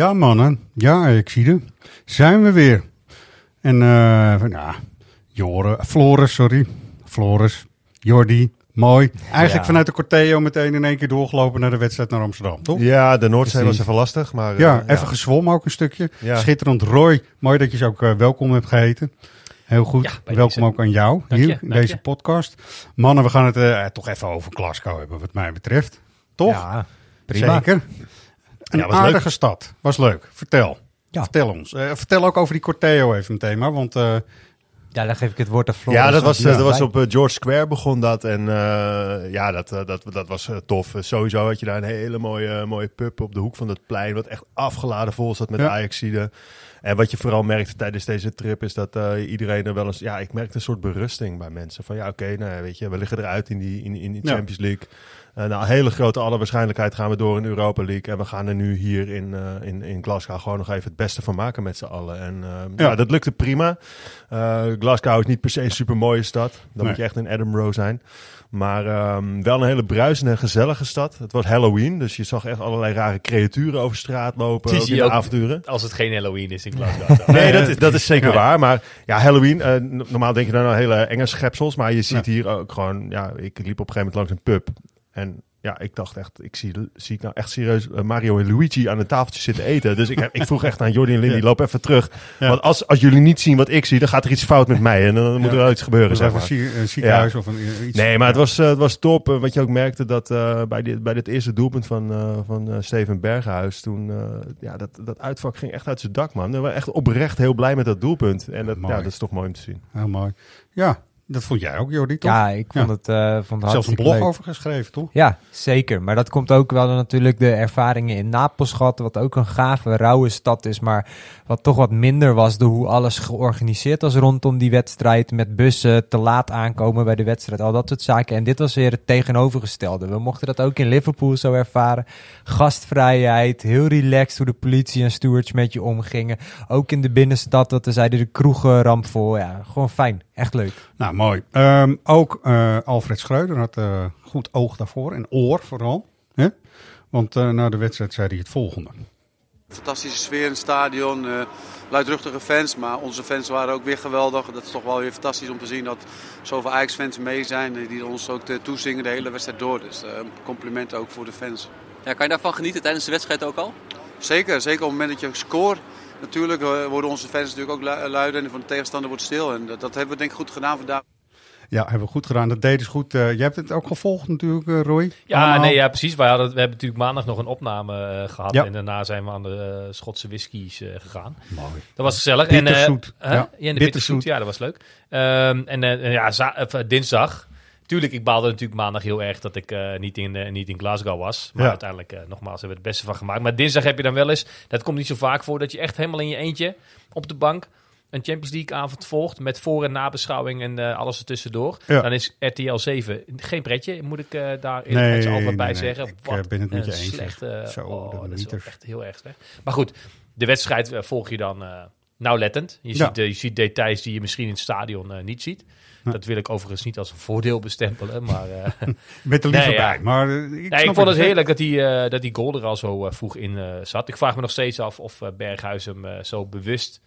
Ja, mannen. Ja, ik zie het. Zijn we weer. En, eh, van, ja, Joren, Floris, sorry. Floris, Jordi, mooi. Eigenlijk Ja. vanuit de Corteo meteen in één keer doorgelopen naar de wedstrijd naar Amsterdam, toch? Ja, de Noordzee was even lastig, maar... Ja, eh, even gezwommen ook een stukje. Ja. Schitterend. Roy, mooi dat je ze ook eh, welkom hebt geheten. Heel goed. Ja, welkom deze. ook aan jou Dank hier je, in deze je. podcast. Mannen, we gaan het eh, toch even over Glasgow hebben, wat mij betreft. Toch? Ja, prima. Zeker. Een Ja, was leuk. aardige stad. Was leuk. Vertel. Ja. Vertel ons. Eh, vertel ook over die Corteo even meteen maar, want eh, Ja, dan geef ik het woord aan Floris. Ja, dat was, eh, Ja. dat was op George Square begon dat. En eh, ja, dat, dat, dat was tof. Sowieso had je daar een hele mooie, mooie pub op de hoek van het plein. Wat echt afgeladen vol zat met Ja. Ajaxide. En wat je vooral merkte tijdens deze trip is dat eh, iedereen er wel eens... Ja, ik merkte een soort berusting bij mensen. Van ja, oké, nou weet je, we liggen eruit in die, in, in die Ja. Champions League. Uh, nou, hele grote alle waarschijnlijkheid gaan we door in Europa League. En we gaan er nu hier in, eh, in, in Glasgow gewoon nog even het beste van maken met z'n allen. En Ja. ja. dat lukte prima. Glasgow is niet per se een super mooie stad. Dan Nee. moet je echt in Edinburgh zijn. Maar ehm, wel een hele bruisende en gezellige stad. Het was Halloween, dus je zag echt allerlei rare creaturen over straat lopen. Ook zie in je de ook. avonturen. Als het geen Halloween is in Glasgow. Nee, dat, is- dat is zeker Ja. waar. Maar ja, Halloween, eh, normaal denk je dan aan hele enge schepsels. Maar je ziet hier ook gewoon, ja, ik liep op een gegeven moment langs een pub. En ja, ik dacht echt, ik zie, zie ik nou echt serieus eh, Mario en Luigi aan een tafeltje zitten eten. Dus ik, ik vroeg echt aan Jordi en Lindy, Ja. loop even terug. Ja. Want als, als jullie niet zien wat ik zie, dan gaat er iets fout met mij. En dan, moet er wel iets gebeuren, zeg maar. een zie- een ziekenhuis of een, iets. Nee, maar het was, eh, het was top. Eh, wat je ook merkte dat bij, dit, bij dit eerste doelpunt van, van Steven Berghuis, toen, ja, dat, dat uitvak ging echt uit zijn dak, man. We waren echt oprecht heel blij met dat doelpunt. En dat, ja, dat is toch mooi om te zien. Heel mooi. Ja, dat vond jij ook, Jordi, toch? Ja, ik vond Ja. het, eh vond het Zelfs een blog leuk. over geschreven, toch? Ja, zeker. Maar dat komt ook wel natuurlijk de ervaringen in Napels gehad, wat ook een gave, rauwe stad is, maar wat toch wat minder was door hoe alles georganiseerd was rondom die wedstrijd, met bussen, te laat aankomen bij de wedstrijd, al dat soort zaken. En dit was weer het tegenovergestelde. We mochten dat ook in Liverpool zo ervaren. Gastvrijheid, heel relaxed hoe de politie en stewards met je omgingen. Ook in de binnenstad, dat er zeiden de kroegen rampvol. Ja, gewoon fijn. Echt leuk. Nou, mooi. Ehm, ook eh, Alfred Schreuder had eh, goed oog daarvoor en oor vooral. Hè? Want eh, na de wedstrijd zei hij het volgende. Fantastische sfeer in het stadion, eh, luidruchtige fans, maar onze fans waren ook weer geweldig. Dat is toch wel weer fantastisch om te zien dat zoveel Ajax-fans mee zijn die ons ook toezingen de hele wedstrijd door. Dus eh, compliment ook voor de fans. Ja, kan je daarvan genieten tijdens de wedstrijd ook al? Zeker, zeker op het moment dat je scoort. Natuurlijk eh, worden onze fans natuurlijk ook lu- luider en van de tegenstander wordt stil. En dat, dat hebben we denk ik goed gedaan vandaag. Ja, hebben we goed gedaan. Dat deden ze goed. Eh, jij hebt het ook gevolgd natuurlijk, eh, Roy. Ja, Allemaal. nee, ja, precies. Wij hadden, we hebben natuurlijk maandag nog een opname eh, gehad. Ja. En daarna zijn we aan de eh, Schotse whiskies eh, gegaan. Mooi. Dat was gezellig. Bitterzoet. En, eh? Ja, ja, en de bitterzoet. bitterzoet. Ja, dat was leuk. Ehm, en eh, ja, eh, dinsdag. Tuurlijk, ik baalde natuurlijk maandag heel erg dat ik eh, niet, in, eh, niet in Glasgow was. Maar Ja. uiteindelijk, eh, nogmaals, hebben we het beste van gemaakt. Maar dinsdag heb je dan wel eens, dat komt niet zo vaak voor, dat je echt helemaal in je eentje op de bank een Champions League avond volgt met voor- en nabeschouwing en alles ertussendoor. Ja. Dan is RTL 7 geen pretje, moet ik daar in Nee, altijd nee, bij nee. zeggen. Ik, Wat ben het met een je eens, slechte, Zo, oh, dat is echt heel erg slecht. Maar goed, de wedstrijd volg je dan nauwlettend. Je, Ja. ziet, je ziet details die je misschien in het stadion eh, niet ziet. Ja. Dat wil ik overigens niet als een voordeel bestempelen, maar... eh, Met Nee, ja. bij. Maar, eh, ik, Nee, ik vond het heerlijk dat die, eh, dat die goal er al zo vroeg in zat. Ik vraag me nog steeds af of Berghuis hem zo bewust,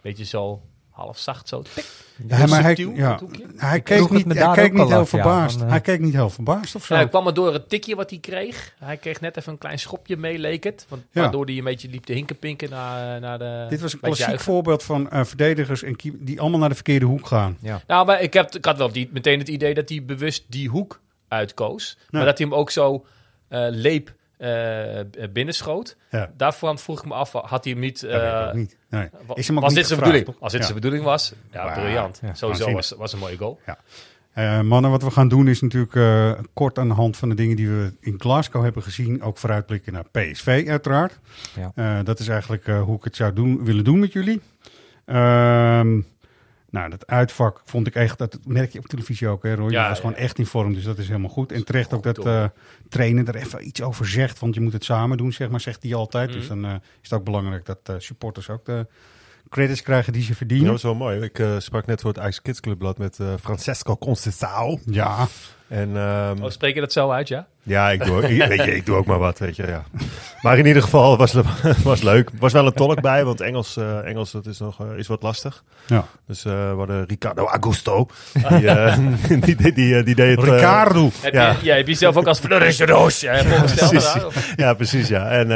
weet je, zo half zacht zo. Tik. Ja, maar hij, ja, hij keek niet, hij keek niet heel af, ja, verbaasd. van, eh, Hij keek niet heel verbaasd of zo. Ja, hij kwam er door het tikje wat hij kreeg. Hij kreeg net even een klein schopje mee, leek het. Want, Ja. Waardoor hij een beetje liep te hinkenpinken naar, naar de... Dit was een klassiek juichen. voorbeeld van eh, verdedigers en die allemaal naar de verkeerde hoek gaan. Nou, maar ik, heb, ik had wel die, meteen het idee dat hij bewust die hoek uitkoos. Maar dat hij hem ook zo eh, leep eh, binnenschoot. Ja. Daarvan vroeg ik me af, had hij hem niet... Ik eh, ook niet. Nee. wa- Is hem ook was niet dit zijn gevraagd, bedoeling? Als dit Ja. zijn bedoeling was, ja, Ja, briljant. ja, Sowieso was, was een mooie goal. Eh, mannen, wat we gaan doen is natuurlijk eh, kort aan de hand van de dingen die we in Glasgow hebben gezien. Ook vooruitblikken naar PSV uiteraard. Ja. Eh, dat is eigenlijk eh, hoe ik het zou doen, willen doen met jullie. Ehm, nou, dat uitvak vond ik echt, dat merk je op televisie ook hè Roy. Ja, was ja, gewoon ja. echt in vorm, dus dat is helemaal goed. En terecht ook dat eh trainer er even iets over zegt, want je moet het samen doen, zeg maar, zegt hij altijd. Mhm. Dus dan eh, is het ook belangrijk dat eh, supporters ook de credits krijgen die ze Dat verdienen. was wel mooi. Ik eh, sprak net voor het Ice Kids Clubblad met eh, Francesco Conceição. Ja, En ehm, Oh, spreek je dat zo uit, ja? ja, ik doe, ik, weet je, ik doe ook maar wat, weet je. Ja. Maar in ieder geval was het was leuk. Er was wel een tolk bij, want Engels, eh, Engels dat is nog is wat lastig. ja. Dus eh we hadden Ricardo Augusto. Die, die, die, die, die deed het... Ricardo. Heb, Ja. je, ja, heb je zelf ook als Floris de Roos ja, voorgesteld? Precies. daar, of? ja, precies, ja. En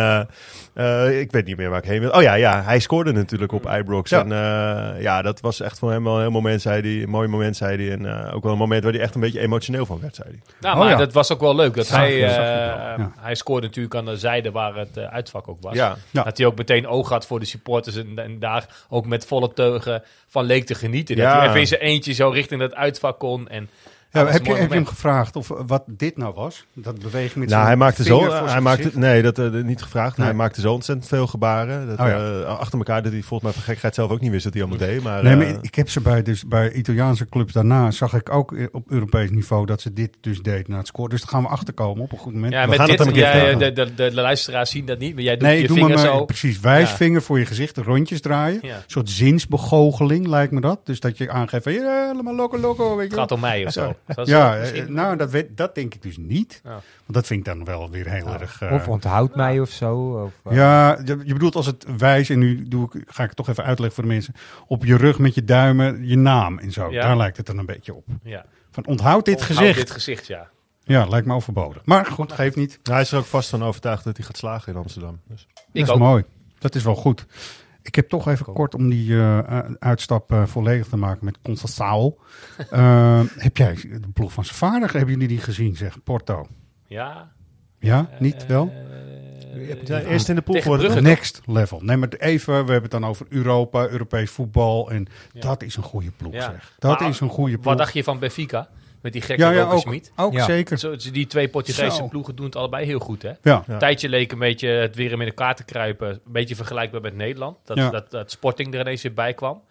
eh, ik weet niet meer waar ik heen wil. Oh ja, ja, hij scoorde natuurlijk op Ibrox. Ja. En eh, ja, dat was echt voor hem wel een heel moment, zei hij. Een mooi moment, zei hij. En eh, ook wel een moment waar hij echt een beetje emotioneel van werd, zei hij. Nou, Oh, maar ja. dat was ook wel leuk. Dat hij, eh, ja. hij scoorde natuurlijk aan de zijde waar het uitvak ook was. Ja. Ja. Dat hij ook meteen oog had voor de supporters en, en daar ook met volle teugen van leek te genieten. Dat Ja. hij even in zijn eentje zo richting dat uitvak kon. En, Ja, heb, je, mooi heb je hem gevraagd of eh, wat dit nou was? Dat beweging met Nou, zijn hij maakte zo. voor Hij maakte, nee, dat eh, niet gevraagd. Nee. Hij maakte zo ontzettend veel gebaren. Dat, Oh ja. eh, achter elkaar dat hij volgens mij van gekheid zelf ook niet wist dat hij allemaal deed. Maar, Nee, maar eh, ik heb ze bij, dus bij Italiaanse clubs daarna, zag ik ook eh, op Europees niveau dat ze dit dus deed na het scoren. Dus daar gaan we achterkomen op een goed moment. Ja, We met gaan dit, het jij, de, de, de, de luisteraars zien dat niet, maar jij doet nee, je doe maar, vinger maar zo. precies. Wijsvinger voor je gezicht, de rondjes draaien. Ja. Een soort zinsbegoocheling lijkt me dat. Dus dat je aangeeft van, ja, helemaal loco loco. Weet je Het gaat om mij of zo. Ja, eh, misschien- nou, dat, weet, dat denk ik dus niet. Ja. Want dat vind ik dan wel weer heel erg... eh, Of onthoud mij of zo. Of, eh, Ja, je je bedoelt als het wijs, en nu doe ik, ga ik het toch even uitleggen voor de mensen, op je rug met je duimen je naam en zo. Ja. Daar lijkt het dan een beetje op. ja. Van onthoud dit Onthoud gezicht. dit gezicht, ja. Ja, lijkt me overbodig. Maar goed, geeft niet. hij is er ook vast van overtuigd dat hij gaat slagen in Amsterdam. Dus. Ik dat is ook. mooi. Dat is wel goed. Ik heb toch even kort om die eh, uh, uitstap uh, volledig te maken met Constanzaal. uh, heb jij de ploeg van zijn vader, hebben jullie die gezien, zeg? Porto. Ja. Ja, niet Eh, wel? Ja, eerst in de pool. Brugge. Next level. Nee, maar even, we hebben het dan over Europa, Europees voetbal. En Ja. dat is een goede ploeg, Ja. zeg. Dat Maar is een goede ploeg. Wat dacht je van Benfica? Met die gekke ja, ja, ook, Schmid. ook Ja. zeker. Zo, die twee Portugese Zo. ploegen doen het allebei heel goed, hè? Ja. Ja. Een tijdje leek een beetje het weer hem in elkaar te kruipen. Een beetje vergelijkbaar met Nederland. Dat, Ja. dat, dat Sporting er ineens weer bij kwam.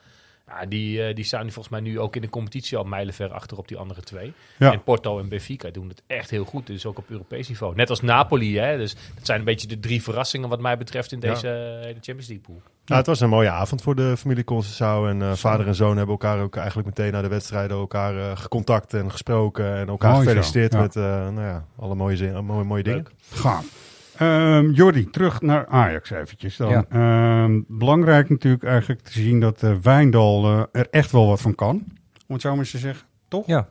Ja, die, eh, die staan nu volgens mij nu ook in de competitie al mijlenver achter op die andere twee. Ja. En Porto en Benfica doen het echt heel goed. Dus ook op Europees niveau. Net als Napoli. Hè? Dus dat zijn een beetje de drie verrassingen wat mij betreft in deze eh, hele Champions League pool. Nou, het was een mooie avond voor de familie Concessao. En eh, vader en zoon hebben elkaar ook eigenlijk meteen na de wedstrijden elkaar eh, gecontact en gesproken. En elkaar Mooi zo, gefeliciteerd ja. met eh, nou ja, alle mooie, zin, mooie, mooie dingen. Gaaf. Ehm Jordi, terug naar Ajax eventjes dan. Ja. Ehm, belangrijk natuurlijk eigenlijk te zien dat eh Wijndal er echt wel wat van kan. Om het zo maar eens te zeggen. Toch? Ja.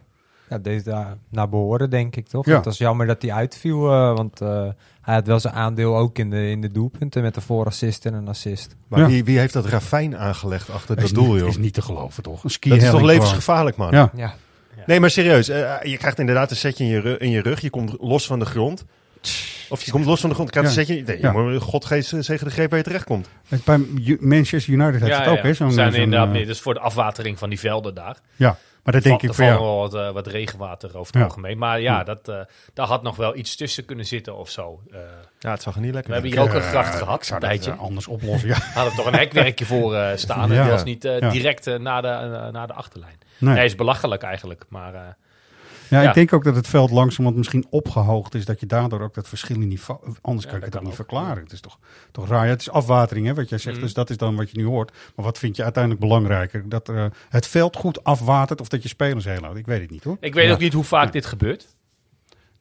Ja, deze daar naar behoren, denk ik toch? Ja. Het was jammer dat hij uitviel, want eh, hij had wel zijn aandeel ook in de, in de doelpunten met een voorassist en een assist. Maar Ja. wie, wie heeft dat ravijn aangelegd achter dat doel, niet, joh? is niet te geloven, toch? Een ski Dat is toch levensgevaarlijk, man? Ja. Ja, Nee, maar serieus. eh, je krijgt inderdaad een setje in je, ru- in je rug. Je komt los van de grond. Of je komt los van de grond. Je krijgt Ja. een setje. Nee, Ja. je moet God geest zegen de greep waar je terecht komt. Bij Manchester United heeft het ook, hè? Zo'n, zijn inderdaad eh, meer. Dus voor de afwatering van die velden daar. ja, maar dat denk ik van er ja. valt wel wat, eh, wat regenwater over het Ja. algemeen. Maar ja, dat, eh, daar had nog wel iets tussen kunnen zitten of zo. Eh, Ja, het zag er niet lekker we hebben hier ook een gracht Eh, gehad, een dat tijdje. anders oplossen, ja. We hadden toch een hekwerkje voor eh, staan. En Ja. die was niet eh, Ja. direct na, de, na de achterlijn. Nee. Nee, is belachelijk eigenlijk. Maar eh, Ja, Ja. ik denk ook dat het veld langzamerhand misschien opgehoogd is. Dat je daardoor ook dat verschil in niveau... Anders Ja, kan je het ook niet verklaren. Het is toch, toch raar. Ja, het is afwatering, hè, wat jij zegt. Mhm. Dus dat is dan wat je nu hoort. Maar wat vind je uiteindelijk belangrijker? Dat eh, het veld goed afwatert of dat je spelers heel houdt? Ik weet het niet, hoor. ik weet Ja. ook niet hoe vaak dit gebeurt.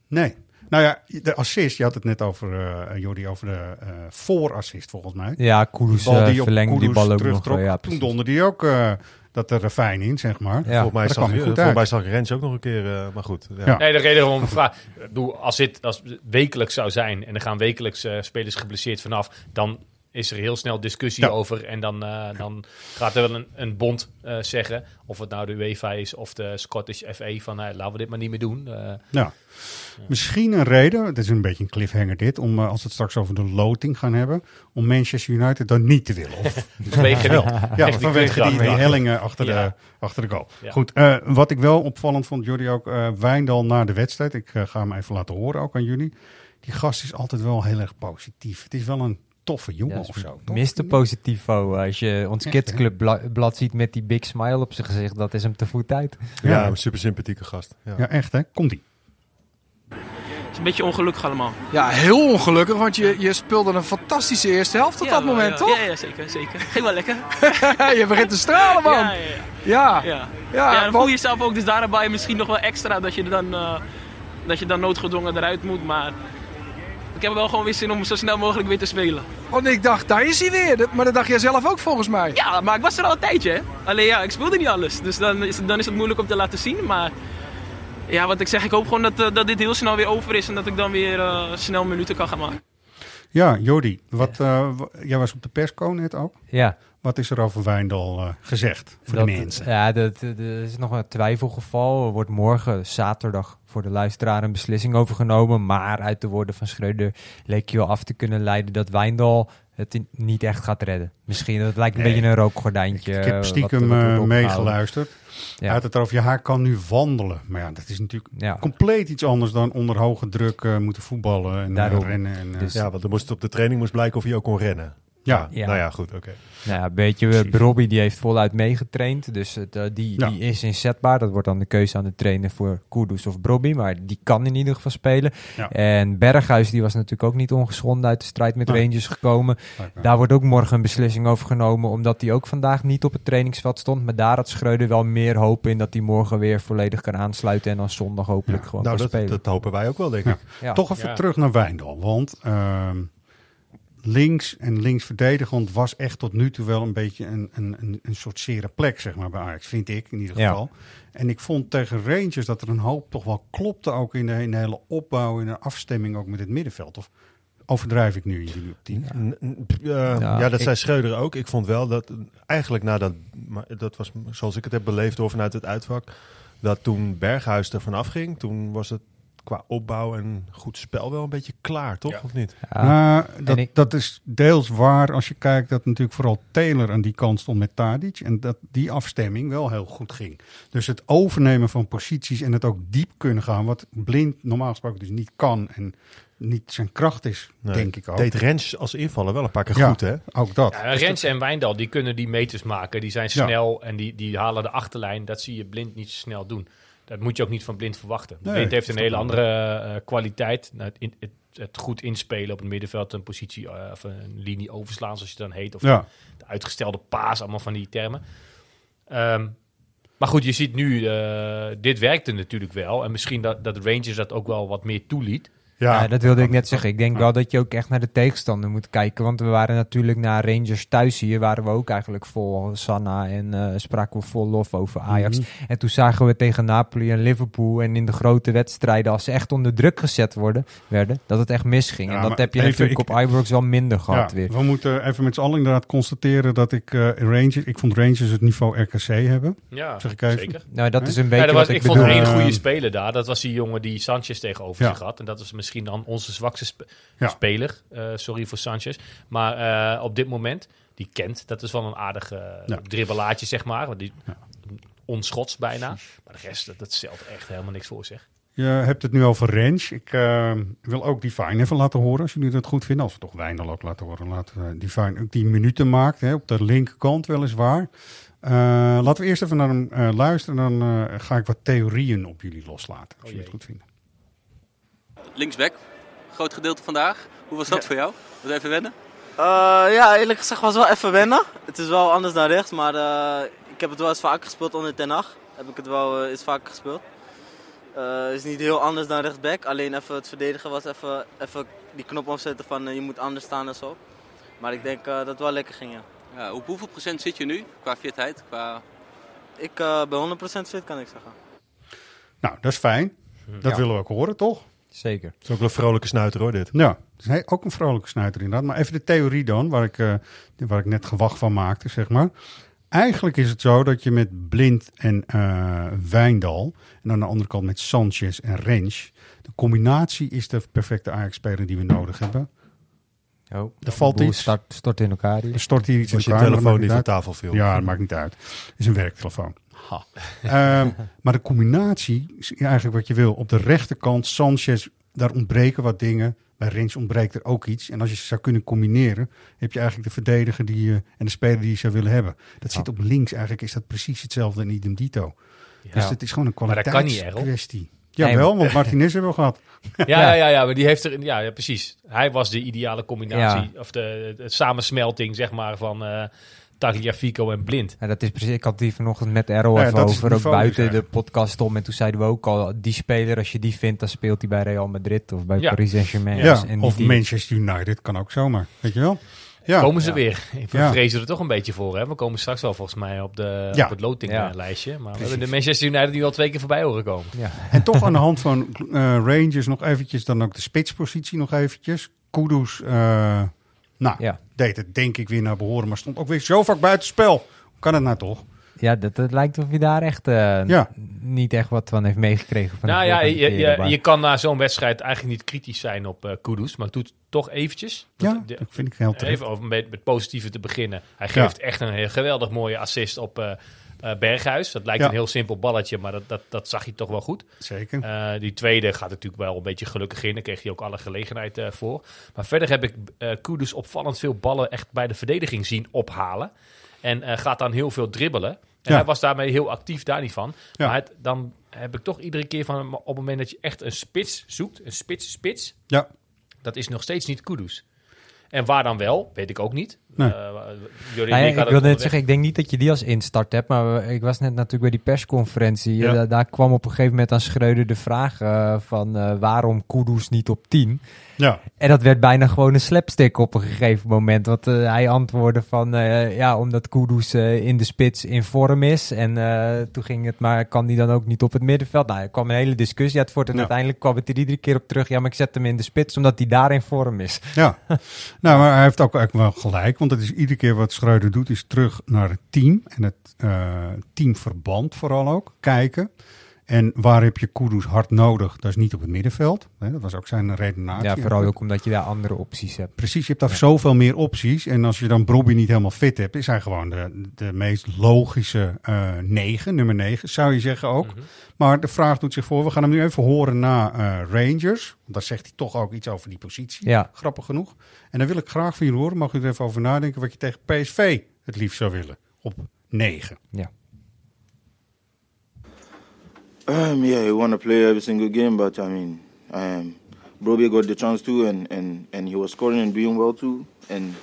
Nee. Nou ja, de assist, je had het net over, eh Jordi, over de eh voorassist volgens mij. Ja, Kudus Die bal die op verlengde die bal ook nog. terugtrok, wel, Ja, toen donderde hij ook eh, dat er ravijn in, zeg maar. Ja. Volgens mij zag, je, volgens mij zag Rens ook nog een keer, eh, maar goed. Ja. Ja. Nee, de reden waarom ik vraag. Bedoel, Als dit als het wekelijks zou zijn en er gaan wekelijks eh, spelers geblesseerd vanaf, dan is er heel snel discussie Ja. over. En dan, eh, dan gaat er wel een, een bond eh, zeggen, of het nou de UEFA is of de Scottish FA, van eh, laten we dit maar niet meer doen. Ja. Misschien een reden, het is een beetje een cliffhanger dit, om als we het straks over de loting gaan hebben, om Manchester United dan niet te willen. Of vanwege wel. die- Ja, die vanwege die, die klikdag. hellingen achter, de, achter de goal. Goed, wat ik wel opvallend vond, jullie ook, Wijndal na de wedstrijd. Ik ga hem even laten horen, ook aan jullie. Die gast is altijd wel heel erg positief. Het is wel een toffe jongen Ja, of zo. Mr. Positivo. Als je ons Echt, hè? kidsclub bla- blad ziet met die big smile op zijn gezicht, dat is hem te voet uit. Ja, Ja. een super sympathieke gast. Ja. Ja, echt hè? Komt-ie. Het is een beetje ongelukkig allemaal. Ja, heel ongelukkig, want je, je speelde een fantastische eerste helft tot Ja, dat moment, ja, toch? Ja, ja, zeker, zeker. Ging wel lekker. je begint te stralen, man. Ja, Ja, ja, ja. ja. Ja, ja, dan voel je jezelf ook dus daarbij misschien nog wel extra dat je dan, eh, dat je dan noodgedwongen eruit moet. Maar ik heb wel gewoon weer zin om zo snel mogelijk weer te spelen. want ik dacht, daar is hij weer. Maar dat dacht jij zelf ook volgens mij. Ja, maar ik was er al een tijdje. Hè? Alleen ja, ik speelde niet alles. Dus dan is, het, dan is het moeilijk om te laten zien. Maar ja, wat ik zeg, ik hoop gewoon dat, eh, dat dit heel snel weer over is. En dat ik dan weer eh, snel minuten kan gaan maken. Ja, Jordi, wat, eh, jij was op de persco net ook. Ja, Wat is er over Wijndal eh, gezegd voor dat, de mensen? ja dat, dat is nog een twijfelgeval. Er wordt morgen, zaterdag, voor de luisteraar een beslissing over genomen. Maar uit de woorden van Schreuder leek je wel af te kunnen leiden dat Wijndal het in- niet echt gaat redden. Misschien, dat lijkt een Nee. beetje een rookgordijntje. ik eh, heb stiekem wat- wat wordt eh, meegeluisterd. Hij Ja. had het over, ja, hij kan nu wandelen. Maar ja, dat is natuurlijk Ja. compleet iets anders dan onder hoge druk eh, moeten voetballen en eh, Daarom. rennen. En, eh, Dus- Ja, want er moest op de training moest blijken of hij ook kon rennen. ja, Ja. Nou ja, goed, oké. Nou ja, een beetje. eh. Robbie die heeft voluit meegetraind. Dus het, eh, die, Ja. die is inzetbaar. Dat wordt dan de keuze aan de trainer voor Kudus of Brobby. Maar die kan in ieder geval spelen. Ja. En Berghuis die was natuurlijk ook niet ongeschonden uit de strijd met Nee. Rangers gekomen. Daar wordt ook morgen een beslissing over genomen. Omdat hij ook vandaag niet op het trainingsveld stond. Maar daar had Schreuder wel meer hoop in dat hij morgen weer volledig kan aansluiten. En dan zondag hopelijk Ja. gewoon Nou, kan dat, spelen. dat hopen wij ook wel, denk ik. Ja. Toch even Ja. terug naar Wijndal. Want ehm, links en links verdedigend was echt tot nu toe wel een beetje een, een, een, een soort zere plek, zeg maar, bij Ajax. Vind ik in ieder Ja. geval. En ik vond tegen Rangers dat er een hoop toch wel klopte. Ook in de, in de hele opbouw, in de afstemming ook met het middenveld. Of overdrijf ik nu in jullie optiek? Eh, ja, dat ik- zei Schreuder ook. Ik vond wel dat eigenlijk nadat, maar dat was zoals ik het heb beleefd door vanuit het uitvak, dat toen Berghuis er vanaf ging, toen was het qua opbouw en goed spel wel een beetje klaar, toch? Ja. Of niet? Ja. Nou, dat, ik- dat is deels waar als je kijkt dat natuurlijk vooral Taylor aan die kant stond met Tadic. En dat die afstemming wel heel goed ging. Dus het overnemen van posities en het ook diep kunnen gaan. Wat blind normaal gesproken dus niet kan en niet zijn kracht is, Nee. denk ik ook. Deed Rens als invaller wel een paar keer Ja. goed, hè? Ook dat. Ja, Rens en Wijndal, die kunnen die meters maken. Die zijn Ja. snel en die, die halen de achterlijn. Dat zie je blind niet zo snel doen. Dat moet je ook niet van blind verwachten. Nee, blind heeft een hele andere eh, kwaliteit. Nou, het, in- het, het goed inspelen op het middenveld, een positie eh, of een linie overslaan, zoals je dan heet. Of Ja, de uitgestelde paas, allemaal van die termen. Ehm, maar goed, je ziet nu, eh, dit werkte natuurlijk wel. En misschien dat, dat Rangers dat ook wel wat meer toeliet. Ja, dat wilde ik net zeggen. Ik denk wel dat je ook echt naar de tegenstander moet kijken. Want we waren natuurlijk naar Rangers thuis hier. Waren we ook eigenlijk vol Sanna en eh, spraken we vol lof over Ajax. Mhm. En toen zagen we tegen Napoli en Liverpool. En in de grote wedstrijden, als ze echt onder druk gezet worden, werden, dat het echt misging. Ja, en dat heb je even, natuurlijk ik- op Ibrox wel minder gehad Ja, weer. we moeten even met z'n allen inderdaad constateren dat ik eh, Rangers, ik vond Rangers het niveau RKC hebben. Ja, Zeg ik even. zeker. Nou, dat is een beetje was, wat ik ik, vond er één Eh, goede speler daar. Dat was die jongen die Sanchez tegenover Ja. zich had. En dat is misschien dan onze zwakste Ja. speler. Eh, sorry voor Sanchez. Maar eh, op dit moment, die kent. Dat is wel een aardige uh, Ja. dribbelaatje, zeg maar. Want Die, Ja. Onschots bijna. Maar de rest, dat, dat stelt echt helemaal niks voor zich. Je hebt het nu over range. Ik eh, wil ook Divine even laten horen, als jullie dat goed vinden. Als we toch Wijndal ook laten horen, laten we Divine ook die minuten maakt. Hè, op de linkerkant weliswaar. Eh, laten we eerst even naar hem eh, luisteren. Dan eh, ga ik wat theorieën op jullie loslaten, als Oh jullie het goed vinden. Linksback, groot gedeelte vandaag. Hoe was dat voor jou? Was even wennen? Eh, ja, eerlijk gezegd was het wel even wennen. Het is wel anders dan rechts, maar eh, ik heb het wel eens vaker gespeeld onder Ten Hag. Heb ik het wel eh, eens vaker gespeeld. Eh, is niet heel anders dan rechtsback. Alleen even het verdedigen was even, even die knop omzetten van je moet anders staan en zo. Maar ik denk eh, dat het wel lekker ging, ja. Ja, op hoeveel procent zit je nu qua fitheid? Qua... Ik eh ben 100% fit, kan ik zeggen. Nou, dat is fijn. Dat Ja. willen we ook horen, toch? Zeker. Het is ook wel een vrolijke snuiter hoor, dit. Ja, he- ook een vrolijke snuiter inderdaad. Maar even de theorie dan, waar ik, eh, waar ik net gewacht van maakte, zeg maar. Eigenlijk is het zo dat je met Blind en eh Wijndal... en aan de andere kant met Sanchez en Rens... de combinatie is de perfecte Ajax-speler die we nodig hebben. Oh, Er valt de boel iets. Start, stort in elkaar hier. Er stort hier iets Als in je elkaar, maar telefoon maakt van tafel viel. Ja, dat maakt niet uit. Het is een werktelefoon. Ha. Ehm, maar de combinatie is eigenlijk wat je wil. Op de rechterkant, Sanchez, daar ontbreken wat dingen. Bij Rens ontbreekt er ook iets. En als je ze zou kunnen combineren, heb je eigenlijk de verdediger die je, en de speler die je zou willen hebben. Dat zit op links. Eigenlijk is dat precies hetzelfde in idem dito. Dus het is gewoon een Maar dat kan niet, Errol. kwaliteitskwestie. Nee, Jawel, maar- want Martinez hebben we gehad. Ja, ja, ja, ja, maar die heeft er... Ja, ja, precies. Hij was de ideale combinatie. Ja. Of de, de samensmelting, zeg maar, van eh Tagliafico en Blind. Ja, dat is precies, ik had hier vanochtend met Errol Ja, dat over, ook dus buiten de podcast om. En toen zeiden we ook al, die speler, als je die vindt, dan speelt hij bij Real Madrid of bij Ja. Paris Saint-Germain. Ja, en of die- Manchester United kan ook zomaar. Weet je wel? Ja. Komen ze Ja. weer. We Ja. vrezen er toch een beetje voor. Hè? We komen straks wel volgens mij op, de, Ja. op het lotinglijstje. Maar we hebben de. Manchester United nu al twee keer voorbij horen komen. Ja. En toch aan de hand van eh, Rangers nog eventjes, dan ook de spitspositie nog eventjes. Kudus, eh, nou, Ja. deed het denk ik weer naar behoren, maar stond ook weer zo vaak buitenspel. Hoe kan het nou toch? Ja, dat, lijkt of je daar echt eh, Ja. niet echt wat van heeft meegekregen. Van de Nou ja, je, je, je kan na zo'n wedstrijd eigenlijk niet kritisch zijn op eh Kudus. Maar doe het toch eventjes. Ja, de- dat vind ik heel terecht. Even over met, met positieve te beginnen. Hij geeft echt een heel geweldig mooie assist op eh, eh, Berghuis. Dat lijkt Ja. een heel simpel balletje, maar dat, dat, dat zag je toch wel goed. Zeker. Eh, die tweede gaat natuurlijk wel een beetje gelukkig in. Daar kreeg hij ook alle gelegenheid eh, voor. Maar verder heb ik eh Kudus opvallend veel ballen echt bij de verdediging zien ophalen. En gaat dan heel veel dribbelen. En Ja. hij was daarmee heel actief daar niet van. Ja. Maar het, dan heb ik toch iedere keer van op het moment dat je echt een spits zoekt, een spits spits, Ja, dat is nog steeds niet Kudus. En waar dan wel, weet ik ook niet. Nee. Eh, Jordi Nou ja, ik wilde net zeggen, ik denk niet dat je die als instart hebt, maar ik was net natuurlijk bij die persconferentie. Ja. Eh, da- daar kwam op een gegeven moment aan Schreuder de vraag eh, van eh, waarom Kudus niet op 10. ja. En dat werd bijna gewoon een slapstick op een gegeven moment. Want hij antwoordde van, eh, ja, omdat Kudus in de spits in vorm is. En eh, toen ging het maar, kan hij dan ook niet op het middenveld? Nou, er kwam een hele discussie uit voort. En Ja. uiteindelijk kwam het er iedere keer op terug. Ja, maar ik zet hem in de spits, omdat hij daar in vorm is. ja. nou, maar hij heeft ook eigenlijk wel gelijk. Want het is iedere keer wat Schreuder doet, is terug naar het team. En het eh, teamverband vooral ook. Kijken. En waar heb je Kudus hard nodig? Dat is niet op het middenveld. Hè, dat was ook zijn redenatie. Ja, vooral ook omdat je daar andere opties hebt. Precies, je hebt daar zoveel meer opties. En als je dan Brobby niet helemaal fit hebt, is hij gewoon de, de meest logische eh negen, nummer 9, zou je zeggen ook. Mhm. Maar de vraag doet zich voor. We gaan hem nu even horen na eh, Rangers. Want daar zegt hij toch ook iets over die positie. Ja. Grappig genoeg. En dan wil ik graag van jullie horen. Mag u er even over nadenken wat je tegen PSV het liefst zou willen? Op 9. Ja. Um, yeah, we want to play every single game, but I mean, um, Broby got the chance too, and, and, and he was scoring and doing well too, and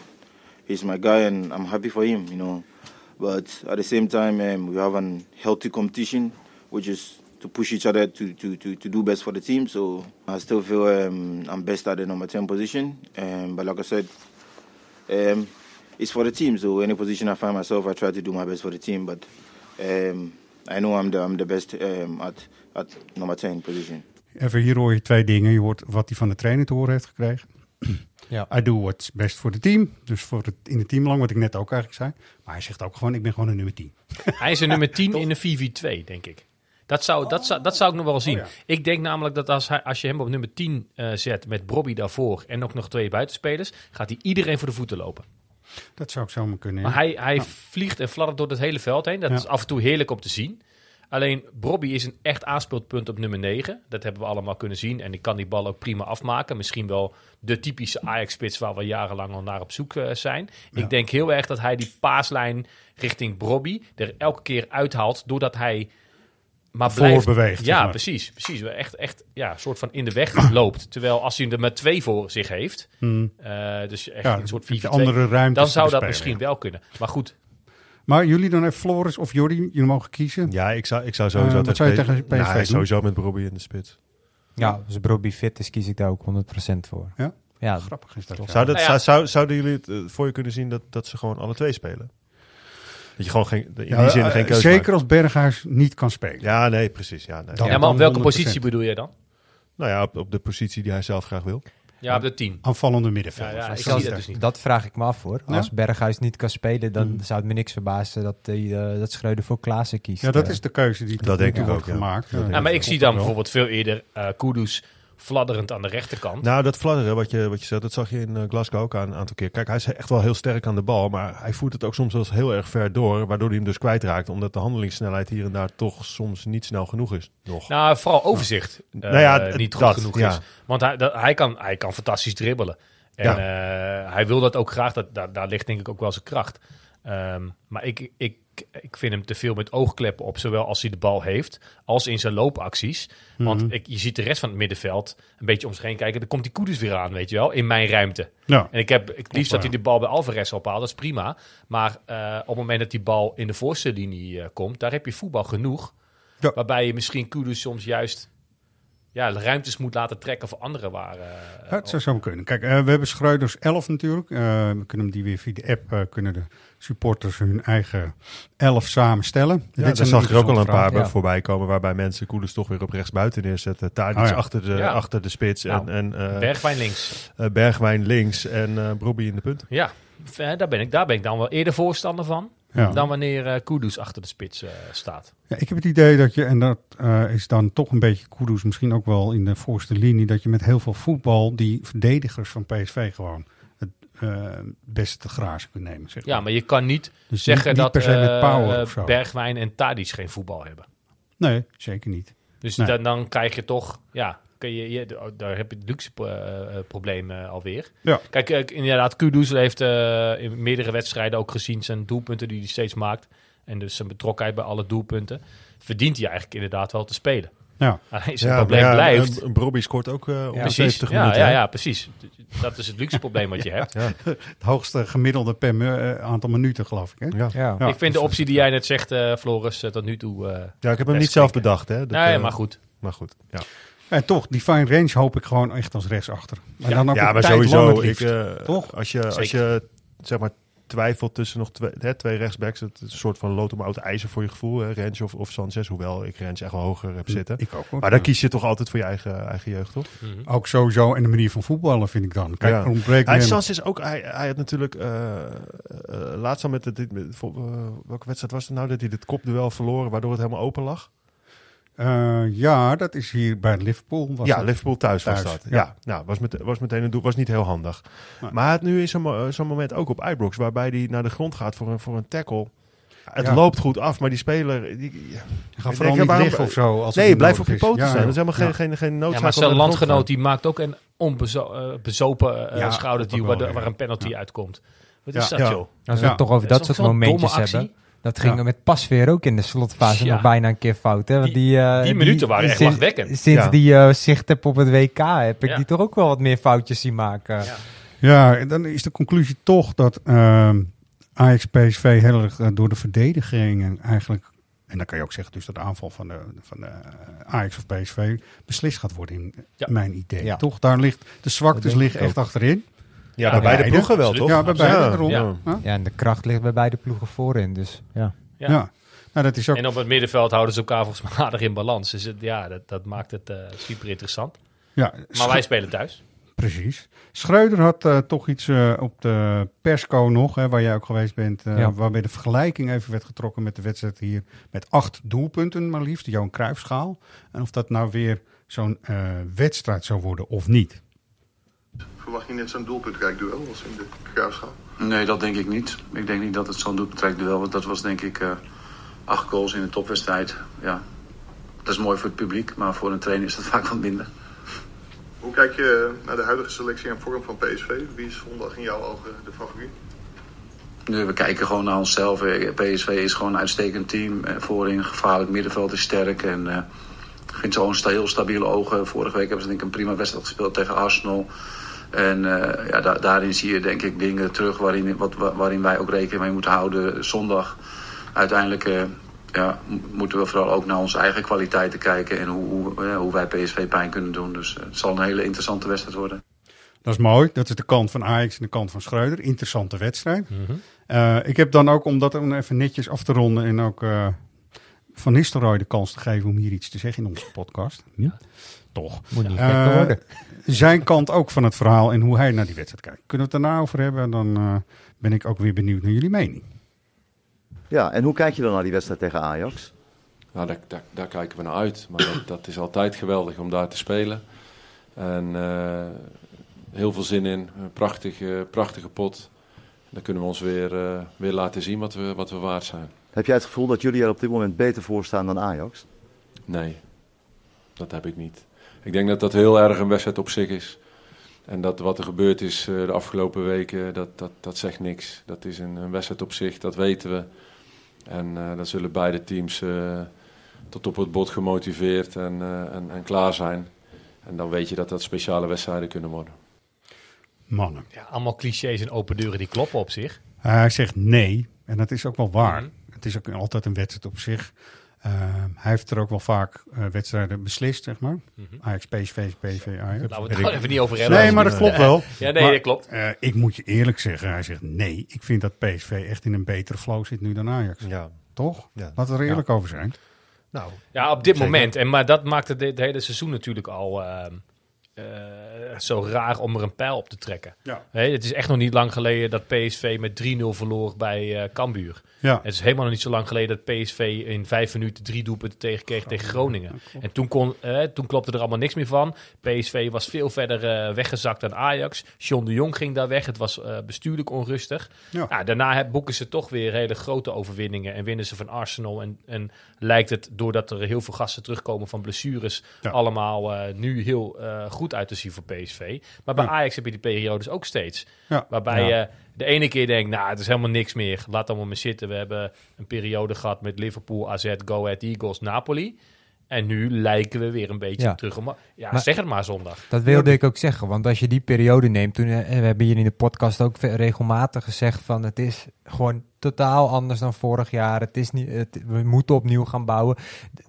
he's my guy, and I'm happy for him, you know. But at the same time, um, we have a healthy competition, which is to push each other to, to, to, to do best for the team. So I still feel um, I'm best at the number 10 position, um, but like I said, um, it's for the team. So any position I find myself, I try to do my best for the team. But um, I know I'm the I'm the best um, at at number ten position. Even hier hoor je twee dingen. Je hoort wat hij van de trainer te horen heeft gekregen. Ja. I do what's best voor het team. Dus voor het, in het teambelang, wat ik net ook eigenlijk zei. Maar hij zegt ook gewoon, ik ben gewoon een nummer 10. Hij is een nummer 10 in de 4v2, denk ik. Dat zou, dat, zou, dat zou ik nog wel zien. Oh, ja. Ik denk namelijk dat als, hij, als je hem op nummer 10 eh, zet met Bobby daarvoor en ook nog twee buitenspelers, gaat hij iedereen voor de voeten lopen. Dat zou ik zomaar kunnen. ja. Maar hij, hij vliegt en fladdert door het hele veld heen. Dat Ja. is af en toe heerlijk om te zien. Alleen Bobby is een echt aanspeelpunt op nummer 9. Dat hebben we allemaal kunnen zien. En die kan die bal ook prima afmaken. Misschien wel de typische Ajax-spits waar we jarenlang al naar op zoek eh, zijn. Ja. Ik denk heel erg dat hij die paaslijn richting Bobby er elke keer uithaalt. Doordat hij maar blijft. Voorbeweegt, zeg Ja, maar. precies. precies. Echt, echt ja, een soort van in de weg loopt. Terwijl als hij er met twee voor zich heeft. Hmm. eh, dus echt Ja, een soort heb je 4 andere ruimtes Dan zou dat misschien wel kunnen. Maar goed, Maar jullie dan even Floris of Jordi, jullie mogen kiezen. Ja, ik zou, ik zou sowieso Eh, wat zou je tegen PSV Nou, doen? sowieso met Robbie in de spits. Ja, als Brobby fit is, kies ik daar ook 100% voor. Ja? Ja, Grappig is dat. Zou dat, Nou ja. zou, zou- zouden jullie het eh, voor je kunnen zien dat, dat ze gewoon alle twee spelen? Dat je gewoon geen, in Ja, die zin eh, geen keuze Zeker maakt. als Berghuis niet kan spelen. Ja, nee, precies. Ja, nee. Dan- Ja, maar op welke 100%. positie bedoel je dan? Nou ja, op, op de positie die hij zelf graag wil. Ja, op de 10. Aanvallende middenvelders. Ja, ik dat dus niet. Dat vraag ik me af hoor. Ja? Als Berghuis niet kan spelen, dan Hmm. zou het me niks verbazen dat, hij, eh, dat Schreuder voor Klaassen kiest. Ja, dat is de keuze die Dat denk ik ook, ja. gemaakt. Ja, maar ik ik zie dan bijvoorbeeld veel eerder eh Kudus fladderend aan de rechterkant. Nou, dat fladderen wat je, wat je zegt, dat zag je in eh, Glasgow ook aan, een aantal keer. Kijk, hij is echt wel heel sterk aan de bal, maar hij voert het ook soms wel eens heel erg ver door, waardoor hij hem dus kwijtraakt, omdat de handelingssnelheid hier en daar toch soms niet snel genoeg is. Nog. Nou, vooral overzicht eh, Nou ja, niet goed dat, genoeg ja. is. Want hij, dat, hij, kan, hij kan fantastisch dribbelen. En eh, hij wil dat ook graag. Dat, daar, daar ligt denk ik ook wel zijn kracht. Ehm, maar ik, ik, ik vind hem te veel met oogkleppen op. Zowel als hij de bal heeft, als in zijn loopacties. Want Mhm. ik, je ziet de rest van het middenveld een beetje om zich heen kijken. Dan komt die Koeders weer aan, weet je wel, in mijn ruimte. Ja. En ik heb het liefst dat hij de bal bij Alvarez ophaalt, dat is prima. Maar eh, op het moment dat die bal in de voorste linie eh, komt, daar heb je voetbal genoeg. Ja. Waarbij je misschien Kudus soms juist ja, de ruimtes moet laten trekken voor anderen waar. eh, Ja, het zou zo kunnen. Kijk, eh, we hebben Schreuders 11 natuurlijk. Eh, we kunnen hem die weer via de app, eh, kunnen de supporters hun eigen 11 samenstellen. Ja, Dit daar zag ik er ook al een paar ja. voorbij komen, waarbij mensen Koelers toch weer op rechts buiten neerzetten. Tadic Oh ja. achter, de, Ja. achter de spits Nou, en, en eh, Bergwijn links. eh, Bergwijn links en eh Brobbey in de punt. Ja, daar ben, ik, daar ben ik dan wel eerder voorstander van. Ja. Dan wanneer eh Kudus achter de spits eh, staat. Ja, ik heb het idee dat je, en dat eh, is dan toch een beetje Kudus, misschien ook wel in de voorste linie, dat je met heel veel voetbal die verdedigers van PSV gewoon het beste te grazen kunt nemen. Zeg Ja, maar. maar je kan niet Dus zeggen niet, niet dat met. Bergwijn en Tadic geen voetbal hebben. Nee, zeker niet. Dus Nee. dan, dan krijg je toch, ja, kun je, je, oh, daar heb je het luxe eh, eh, probleem eh, alweer. Ja. Kijk, inderdaad, Kudus heeft eh, in meerdere wedstrijden ook gezien zijn doelpunten die hij steeds maakt. En dus zijn betrokkenheid bij alle doelpunten. Verdient hij eigenlijk inderdaad wel te spelen. Ja. Alleen zijn Ja, probleem ja, blijft. eh, Brobbey scoort ook eh om de precies. 70 Ja, minuten. ja, ja, precies. Dat is het luxe probleem wat je hebt. Ja. Het hoogste gemiddelde per aantal minuten, geloof ik. Hè? Ja. ja. Ja. ik vind de optie die jij net zegt, eh, Floris, tot nu toe... eh, Ja, ik heb hem niet zelf bedacht. Hè? Dat, nee, maar goed. Maar goed, ja. En toch, die fine range hoop ik gewoon echt als rechtsachter. En dan ook ja, maar sowieso. Ik, eh, Toch? Als je, als je zeg maar twijfelt tussen nog twee, hè, twee rechtsbacks, het is een soort van lood om oud ijzer voor je gevoel, hè, Rens of, of Sanchez, hoewel ik Rens echt wel hoger heb zitten. Ik ook hoor. Maar dan Ja. kies je toch altijd voor je eigen, eigen jeugd, toch? Mhm. Ook sowieso en de manier van voetballen vind ik dan. Kijk, Ja. er ontbreekt Hij, Sanchez ook, hij, hij had natuurlijk uh, uh, laatst al met, het, dit- met uh, welke wedstrijd was het nou dat hij dit kopduel verloren, waardoor het helemaal open lag? Uh, ja, dat is hier bij Liverpool. Was ja, dat? Liverpool thuis, Thuis, was dat. ja. Ja, nou, was, met, was meteen een doel, was niet heel handig. Maar had nu is zo'n mo- zo'n moment ook op Ibrox, waarbij hij naar de grond gaat voor een, voor een tackle. Het Ja. loopt goed af, maar die speler... Die, gaat vooral waarom- liggen of zo. Als nee, het blijf op je poten Ja, staan. Dat is helemaal Ja. geen, geen, geen noodzaak Ja, maar zijn landgenoot die maakt ook een onbezopen Ja, schouderduw dat waar, waar een penalty Ja. uitkomt. Wat Ja. is dat, Ja. joh? Als we Ja. het toch over Dat soort momentjes hebben. Dat ging Ja. met Pasveer ook in de slotfase Ja. nog bijna een keer fout. Hè? Want Die- die, eh, die minuten waren echt sinds- lachwekkend. Sinds Ja. die eh, zicht heb op het WK heb ik Ja. die toch ook wel wat meer foutjes zien maken. Ja. Ja, en dan is de conclusie toch dat ehm Ajax PSV heel erg eh, door de verdedigingen eigenlijk... En dan kan je ook zeggen dus dat de aanval van de, van de eh, Ajax of PSV beslist gaat worden in Ja. mijn idee. Ja. Toch? Daar ligt, de zwaktes liggen echt ook. achterin. Ja, bij beide beide. ploegen wel, toch? Ja, bij beide Ja. daarom. Ja. En de kracht ligt bij beide ploegen voorin. Dus ja. Ja. Ja. Nou, dat is ook... En op het middenveld houden ze elkaar volgens mij aardig in balans. Dus het, ja, dat, dat maakt het eh, super interessant. ja, Maar wij spelen thuis. Precies. Schreuder had eh, toch iets eh, op de persco nog, hè, waar jij ook geweest bent, eh, Ja. waarbij de vergelijking even werd getrokken met de wedstrijd hier met acht doelpunten maar liefst, de Johan Cruijffschaal. En of dat nou weer zo'n eh, wedstrijd zou worden of niet. Verwacht je net zo'n doelpuntrijk duel als in de Graafschap? Nee, dat denk ik niet. Ik denk niet dat het zo'n doelbetrekt duel was. Dat was denk ik eh, acht goals in een topwedstrijd. Ja, dat is mooi voor het publiek, maar voor een trainer is dat vaak wat minder. Hoe kijk je naar de huidige selectie en vorm van PSV? Wie is zondag in jouw ogen de favoriet? Nu, we kijken gewoon naar onszelf. Eh, PSV is gewoon een uitstekend team. Eh, Voorin gevaarlijk, middenveld is sterk. En eh, ik vind ze gewoon heel stabiele ogen. Vorige week hebben ze denk ik een prima wedstrijd gespeeld tegen Arsenal. En eh, ja, da- daarin zie je denk ik dingen terug waarin, wat, wa- waarin wij ook rekening mee moeten houden. Zondag uiteindelijk eh, ja, moeten we vooral ook naar onze eigen kwaliteiten kijken. En hoe, hoe, eh, hoe wij PSV pijn kunnen doen. Dus het zal een hele interessante wedstrijd worden. Dat is mooi. Dat is de kant van Ajax en de kant van Schreuder. Interessante wedstrijd. Mhm. Eh, ik heb dan ook, om dat even netjes af te ronden en ook eh, Van Nistelrooy de kans te geven om hier iets te zeggen in onze podcast. Ja. Toch. Moet niet Eh, worden. Zijn kant ook van het verhaal en hoe hij naar die wedstrijd kijkt. Kunnen we het daarna over hebben? Dan eh, ben ik ook weer benieuwd naar jullie mening. Ja, en hoe kijk je dan naar die wedstrijd tegen Ajax? Nou, daar, daar, daar kijken we naar uit. Maar dat, dat is altijd geweldig om daar te spelen. En eh, heel veel zin in. Een prachtige, prachtige pot. Dan kunnen we ons weer, eh, weer laten zien wat we, wat we waard zijn. Heb jij het gevoel dat jullie er op dit moment beter voor staan dan Ajax? Nee, dat heb ik niet. Ik denk dat dat heel erg een wedstrijd op zich is. En dat wat er gebeurd is eh, de afgelopen weken, dat, dat, dat zegt niks. Dat is een, een wedstrijd op zich, dat weten we. En eh dan zullen beide teams eh, tot op het bot gemotiveerd en, eh, en, en klaar zijn. En dan weet je dat dat speciale wedstrijden kunnen worden. Mannen. Ja, allemaal clichés en open deuren die kloppen op zich. Uh, hij zegt nee, en dat is ook wel waar. Mhm. Het is ook altijd een wedstrijd op zich. Uh, hij heeft er ook wel vaak uh, wedstrijden beslist, zeg maar. Mhm. Ajax, PSV, PSV, Ajax. Laten we het er even niet over hebben. Nee, maar dat klopt wel. Ja, nee, maar, dat klopt. Uh, ik moet je eerlijk zeggen, hij zegt nee. Ik vind dat PSV echt in een betere flow zit nu dan Ajax. Ja. Toch? Ja. Laten we er eerlijk Ja. over zijn. Nou, Ja, op dit zeker. moment. En, maar dat maakt het, het hele seizoen natuurlijk al uh, uh, zo raar om er een pijl op te trekken. Ja. Hey, het is echt nog niet lang geleden dat PSV met 3-0 verloor bij uh, Cambuur. Ja. Het is helemaal nog niet zo lang geleden dat PSV in vijf minuten drie doelpunten tegenkreeg tegen Groningen. En toen, kon, uh, toen klopte er allemaal niks meer van. PSV was veel verder weggezakt dan Ajax. John de Jong ging daar weg. Het was bestuurlijk onrustig. Ja. Ja, daarna boeken ze toch weer hele grote overwinningen en winnen ze van Arsenal. En, en lijkt het, doordat er heel veel gasten terugkomen van blessures, allemaal nu heel uh, goed uit te zien voor PSV. Maar bij Ja. Ajax heb je die periodes ook steeds. Ja. Waarbij Ja. je de ene keer denkt, nou, het is helemaal niks meer. Laat allemaal maar zitten. We hebben een periode gehad met Liverpool, AZ, Go Ahead Eagles, Napoli. En nu lijken we weer een beetje Ja. terug. Om, ja, Maar- zeg het maar zondag. Dat wilde ik ook zeggen, want als je die periode neemt, toen eh, we hebben hier in de podcast ook regelmatig gezegd van het is gewoon totaal anders dan vorig jaar. Het is niet, het, we moeten opnieuw gaan bouwen.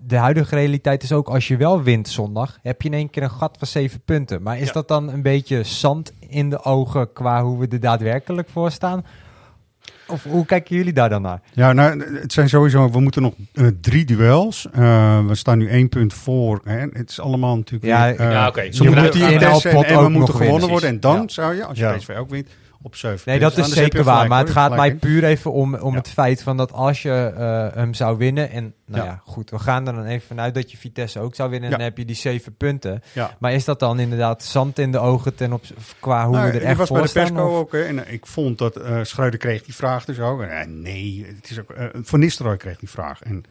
De huidige realiteit is ook als je wel wint zondag, heb je in één keer een gat van zeven punten. Maar is Ja. dat dan een beetje zand in de ogen qua hoe we er daadwerkelijk voor staan? Of hoe kijken jullie daar dan naar? Ja, nou, het zijn sowieso, we moeten nog eh, drie duels. Eh, we staan nu één punt voor. Hè. Het is allemaal natuurlijk Ja, weer, eh, ja, oké. Ze Je moeten moet die en, we moeten nog gewonnen winnen. worden. En dan Ja. zou je, als je Ja. PSV ook wint, op zeven Nee, punten dat is. Dus zeker waar. gelijk, Maar het gaat mij puur even om, om Ja. het feit van dat als je eh, hem zou winnen. En nou Ja. ja. goed, we gaan er dan even vanuit dat je Vitesse ook zou winnen. En dan heb je die zeven punten. Ja. Maar is dat dan inderdaad zand in de ogen ten op, qua hoe Nou, we er ik echt was voor bij de of- ook. Hè, en ik vond dat eh Schreuder kreeg die vraag dus ook. En, eh, nee, het is ook, eh, Van Nistelrooy kreeg die vraag. En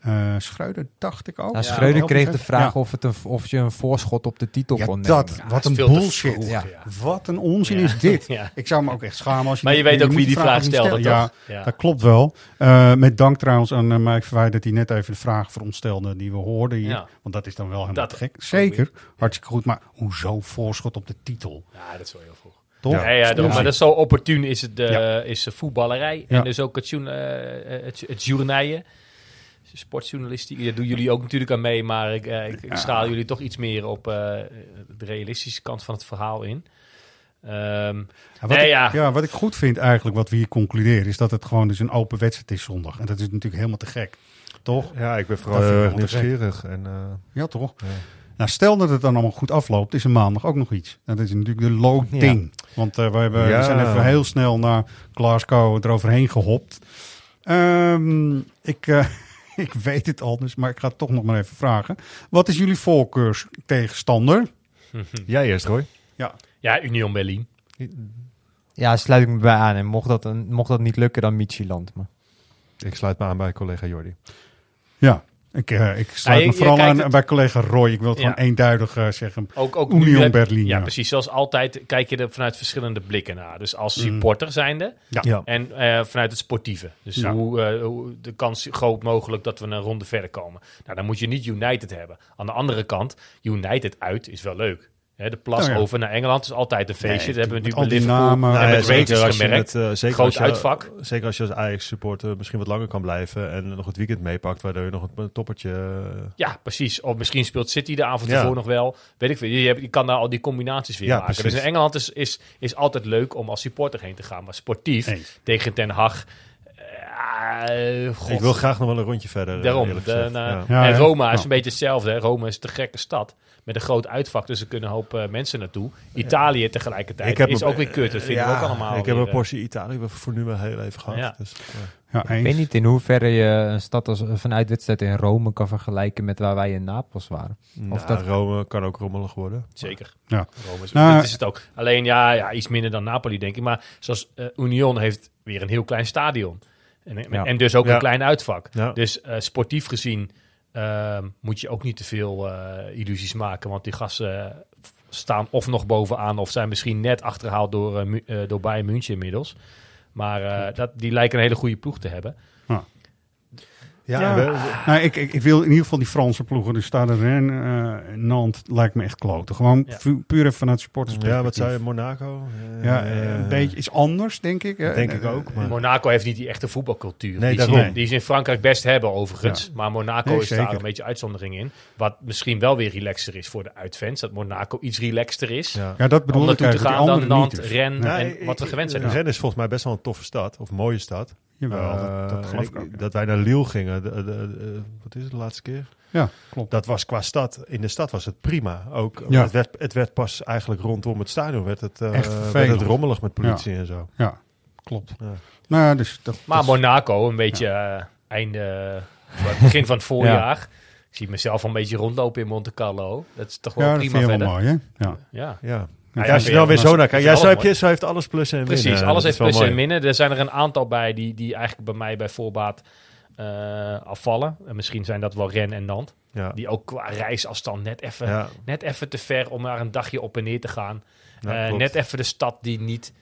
eh Schreuder dacht ik ook. Nou, Schreuder kreeg de vraag Ja. of, het een, of je een voorschot op de titel Ja, kon nemen. dat. Ja, wat een bullshit. vroeg, Ja. ja. Wat een onzin Ja. is dit. Ja. Ik zou me ook echt schamen als je... Maar je die- weet ook wie die vraag stelde? Ja, Ja. dat klopt wel. Eh, met dank trouwens aan uh, Mike Verwij dat hij net even de vraag verontstelde die we hoorden hier. Ja. Want dat is dan wel helemaal Dat- te gek. Zeker, hartstikke goed. Maar hoezo voorschot op de titel? Ja, dat is wel heel vroeg. Toch? Ja, ja, maar dat is zo opportun is het de, Ja. is de voetballerij. Ja. En dus ook het, journa- eh, het, het journaille. Sportjournalistiek, daar doen jullie ook natuurlijk aan mee. Maar ik, eh, ik, ik Ja. schaal jullie toch iets meer op eh, de realistische kant van het verhaal in. Ehm, Ja, wat, nee, ik, ja. ja, wat ik goed vind eigenlijk, wat we hier concluderen, is dat het gewoon dus een open wedstrijd is zondag. En dat is natuurlijk helemaal te gek. Toch? Ja, ik ben vooral heel erg nieuwsgierig. En, eh, Ja, toch? ja. Nou, stel dat het dan allemaal goed afloopt, is er maandag ook nog iets. Dat is natuurlijk de loting. Want eh, we, hebben, Ja. we zijn even heel snel naar Glasgow eroverheen gehopt. Ehm, ik, eh, ik weet het al, dus, maar ik ga het toch nog maar even vragen. Wat is jullie voorkeurs tegenstander? Jij eerst, Roy. Ja. ja, Union Berlin. Ja, sluit ik me bij aan. En mocht dat, mocht dat niet lukken, dan Michieland. Maar. Ik sluit me aan bij collega Jordi. Ja, ik, eh, ik sluit Ja, je- me vooral aan het- bij collega Roy. Ik wil het Ja. gewoon eenduidig eh, zeggen. Ook, ook nu Union heb- Berlin. Ja, precies. Zoals altijd kijk je er vanuit verschillende blikken naar. Dus als Mm. supporter zijnde Ja. Ja. en eh, vanuit het sportieve. Dus Ja. hoe, hoe de kans groot mogelijk dat we een ronde verder komen. Nou, dan moet je niet United hebben. Aan de andere kant, United uit is wel leuk. Hè, de plas Oh ja. over naar Engeland is altijd een feestje. dat hebben we nu bij Liverpool namen. Nou met zeker Rangers als je met, eh, zeker Groot als je- uitvak. Zeker als je als Ajax-supporter misschien wat langer kan blijven en nog het weekend meepakt, waardoor je nog een, een toppertje... eh, Ja, precies. Of misschien speelt City de avond Ja. ervoor nog wel. Weet ik veel. Je, je kan daar al die combinaties weer Ja, maken. precies. Dus in Engeland is, is, is altijd leuk om als supporter heen te gaan. Maar sportief tegen Ten Hag... eh, god. Ik wil graag nog wel een rondje verder. eh, Daarom. De- nou, Ja. Ja, en? Roma is Nou. een beetje hetzelfde. Hè. Rome is de gekke stad. Met een groot uitvak, dus er kunnen een hoop eh, mensen naartoe. Italië tegelijkertijd is een- ook weer kut. Dat vinden we ook allemaal Ik heb een portie Italië voor nu wel heel even gehad. Ja. Dus, ja. Ja, Ik weet niet in hoeverre je een stad als een uitwedstrijd in Rome kan vergelijken met waar wij in Napels waren. Of Nou, dat, Rome kan ook rommelig worden. Zeker. Ja. Rome is, Nou, dit is het ook. Alleen ja, ja, iets minder dan Napoli, denk ik. Maar zoals Union heeft weer een heel klein stadion. En, Ja. en dus ook Ja. een klein uitvak. Ja. Dus eh, sportief gezien ehm, moet je ook niet te veel eh, illusies maken. Want die gasten eh, staan of nog bovenaan... of zijn misschien net achterhaald door, door Bayern München inmiddels. Maar dat, die lijken een hele goede ploeg te hebben. Ja, Ja. we- Nou, ik, ik, ik wil in ieder geval die Franse ploegen, dus Stade Rennes, eh Nantes, lijkt me echt kloten. Gewoon Ja. pu- puur even vanuit supporters. ja, wat zei je, Monaco? Eh, Ja, eh, een beetje iets anders, denk ik. Denk En, ik ook, maar- Monaco heeft niet die echte voetbalcultuur. Nee, die, ze, daarom. die ze in Frankrijk best hebben overigens. Maar Monaco Nee, is daar een beetje uitzondering in. Wat misschien wel weer relaxter is voor de uitfans. Dat Monaco iets relaxter is. Ja. Ja, dat bedoel om ik naartoe te gaan dan andere Nantes, dus. Rennes en wat we gewend zijn. Rennes is volgens mij best wel een toffe stad, of een mooie stad. Jawel, dat, dat Eh, geloof ik- ik ook. ja. Dat wij naar Lille gingen, de, de- de- wat is het de laatste keer? Ja, klopt. Dat was qua stad, in de stad was het prima. Ook, Ja. het, werd, het werd pas eigenlijk rondom het stadion werd het, eh, Echt werd het rommelig met politie en zo. Ja, klopt. Ja. Nou ja, dus dat, Maar dat Monaco, een beetje eh, einde, begin van het voorjaar. Ik zie mezelf al een beetje rondlopen in Monte Carlo. Dat is toch wel ja, dat prima vind je wel verder. mooi, hè? Ja. Ja. Ja. Nou Ja, als je dan weer zo naar kijkt. Ja, zo, heb je, zo heeft alles plus en min. Precies, alles heeft is wel plus en minnen. Er zijn er een aantal bij die, die eigenlijk bij mij bij voorbaat eh, afvallen. En misschien zijn dat wel Ren en Nant. Ja. Die ook qua reisafstand net even, Ja. net even te ver om maar een dagje op en neer te gaan. Ja, Eh, net even de stad die niet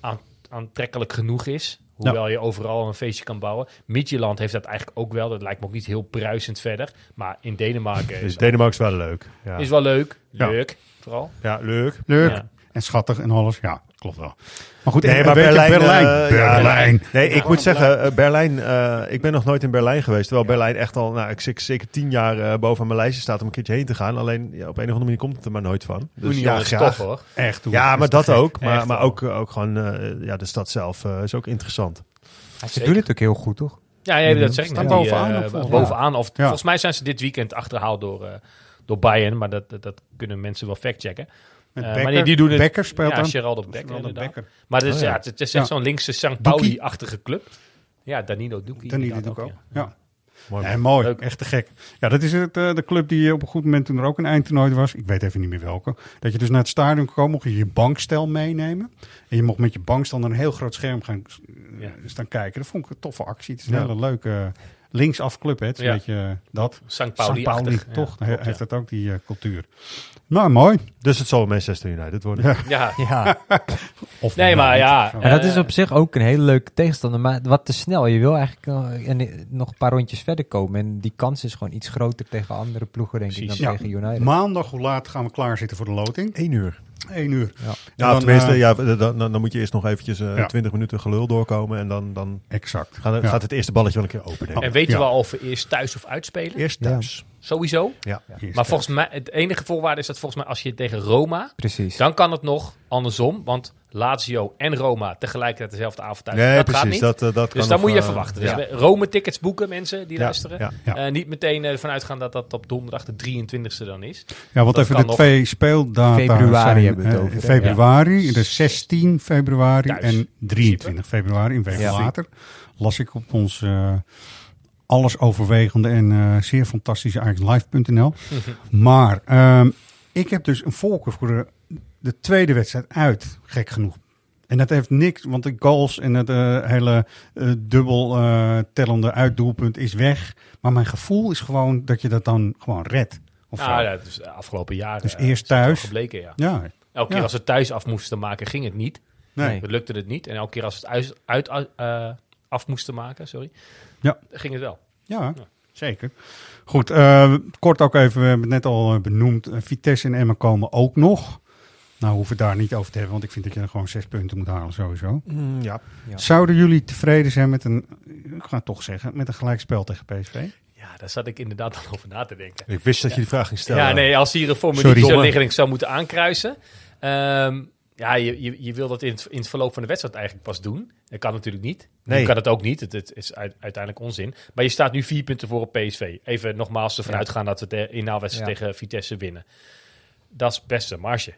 aan, aantrekkelijk genoeg is. Hoewel je overal een feestje kan bouwen. Midtjylland heeft dat eigenlijk ook wel. Dat lijkt me ook niet heel bruisend verder. Maar in Denemarken is, Denemarken is wel leuk. Ja, is wel leuk. Ja. Leuk, vooral. ja leuk. Leuk Ja. en schattig en alles. Ja, klopt wel. Maar goed, Nee, en- maar weet je, Berlijn. Berlijn. eh, ja, Berlijn. Nee, ik moet zeggen, eh, Berlijn. eh, ik ben nog nooit in Berlijn geweest. Terwijl Berlijn echt al, nou, ik zeg zeker tien jaar eh, boven mijn lijstje staat om een keertje heen te gaan. Alleen ja, op een of andere manier komt het er maar nooit van. Dus Union ja, is graag. tof hoor. Echt. hoe- Ja, maar dat gek. ook. Maar, Echt maar ook, eh, ook gewoon eh, ja, de stad zelf eh, is ook interessant. ze doen het ook heel goed, toch? Ja, ja dat zeg ik net. Bovenaan eh, ook volgens mij. bovenaan. Of, Ja. Volgens mij zijn ze dit weekend achterhaald door, eh, door Bayern. Maar dat, dat, dat kunnen mensen wel factchecken. Eh, Becker. maar die, die doen het. Becker speelt ja, dan. Geraldo Becker. Becker. Maar het is, Oh, ja. ja. het, is Ja. echt zo'n linkse St. Doekie. Pauli-achtige club. Ja, Danilo Doekie. Dan niet inderdaad ook ja. Ja. Mooi. Nee, mooi. Leuk. Echt te gek. Ja, dat is het, eh, de club die op een goed moment toen er ook een eindtoernooi was. Ik weet even niet meer welke. Dat je dus naar het stadion kwam, mocht je je bankstel meenemen. En je mocht met je bankstel naar een heel groot scherm gaan eh, Ja. staan kijken. Dat vond ik een toffe actie. Het is een Ja. hele leuke eh, linksaf club. Hè. Het is Ja. een beetje eh, dat. St. St. toch? Ja, He- klopt, heeft ja. dat ook, die eh, cultuur. Nou, mooi. Dus het zal Manchester United worden. Ja. Ja. Ja. Of Nee, maar ja. Maar dat eh, is op zich ook een hele leuke tegenstander. Maar wat te snel. Je wil eigenlijk en, nog een paar rondjes verder komen. En die kans is gewoon iets groter tegen andere ploegen, denk ik, dan tegen United. Maandag, hoe laat gaan we klaarzitten voor de loting? Eén uur. 1 uur. Ja. Dan, tenminste, eh, ja, dan, dan, dan moet je eerst nog eventjes eh Ja. 20 minuten gelul doorkomen. En dan, dan Exact. gaat, Ja. gaat het eerste balletje wel een keer open. En weten Ja. we al of we eerst thuis of uitspelen? Eerst Ja. thuis. Sowieso. Ja. Maar volgens mij, het enige voorwaarde is dat volgens mij als je tegen Roma, Precies. dan kan het nog andersom. Want Lazio en Roma tegelijkertijd dezelfde avond thuis. Nee, dat precies. gaat niet. Dat, eh, dat dus kan dan nog, moet je eh, even wachten. Dus we- Rome-tickets boeken, mensen die Ja, luisteren. ja. Ja. Eh, niet meteen ervan uitgaan dat dat op donderdag de 23e dan is. Ja, want Dat even de nog. twee speeldata Februari zijn, hebben we het over, februari, dus 16 februari Thuis. en 23 februari, een week Ja. later, las ik op ons eh alles overwegende en eh, zeer fantastische ajaxlive.nl. maar ehm, ik heb dus een voorkeur voor de, de tweede wedstrijd uit, gek genoeg. En dat heeft niks, want de goals en het eh, hele eh, dubbel tellende uitdoelpunt is weg. Maar mijn gevoel is gewoon dat je dat dan gewoon redt. Of zo. Ah, ja, dus de afgelopen jaren. Dus eerst thuis. gebleken, ja. Ja, Elke keer Ja. als we thuis af moesten maken, ging het niet. nee. Het lukte het niet. En elke keer als we het uit, uit, af moesten maken, sorry, Ja. ging het wel. Ja, zeker. Goed, eh, kort ook even, we hebben het net al eh, benoemd. eh, Vitesse en Emma komen ook nog. Nou, hoeven we het daar niet over te hebben, want ik vind dat je er gewoon zes punten moet halen sowieso. Mm, ja. Ja. Zouden jullie tevreden zijn met een, ik ga het toch zeggen, met een gelijkspel tegen PSV? Ja, daar zat ik inderdaad al over na te denken. Ik wist dat je die vraag ging stellen. Ja, nee, als hier een formulier zou Domme. liggen ik zou moeten aankruisen. Ehm, ja, je, je, je wil dat in het, in het verloop van de wedstrijd eigenlijk pas doen. Dat kan natuurlijk niet. Nee. Je kan het ook niet. Het, het is uit- uiteindelijk onzin. Maar je staat nu vier punten voor op PSV. Even nogmaals ervan Ja. uitgaan dat we de inhaalwedstrijd Ja. tegen Vitesse winnen. Dat is best een marge.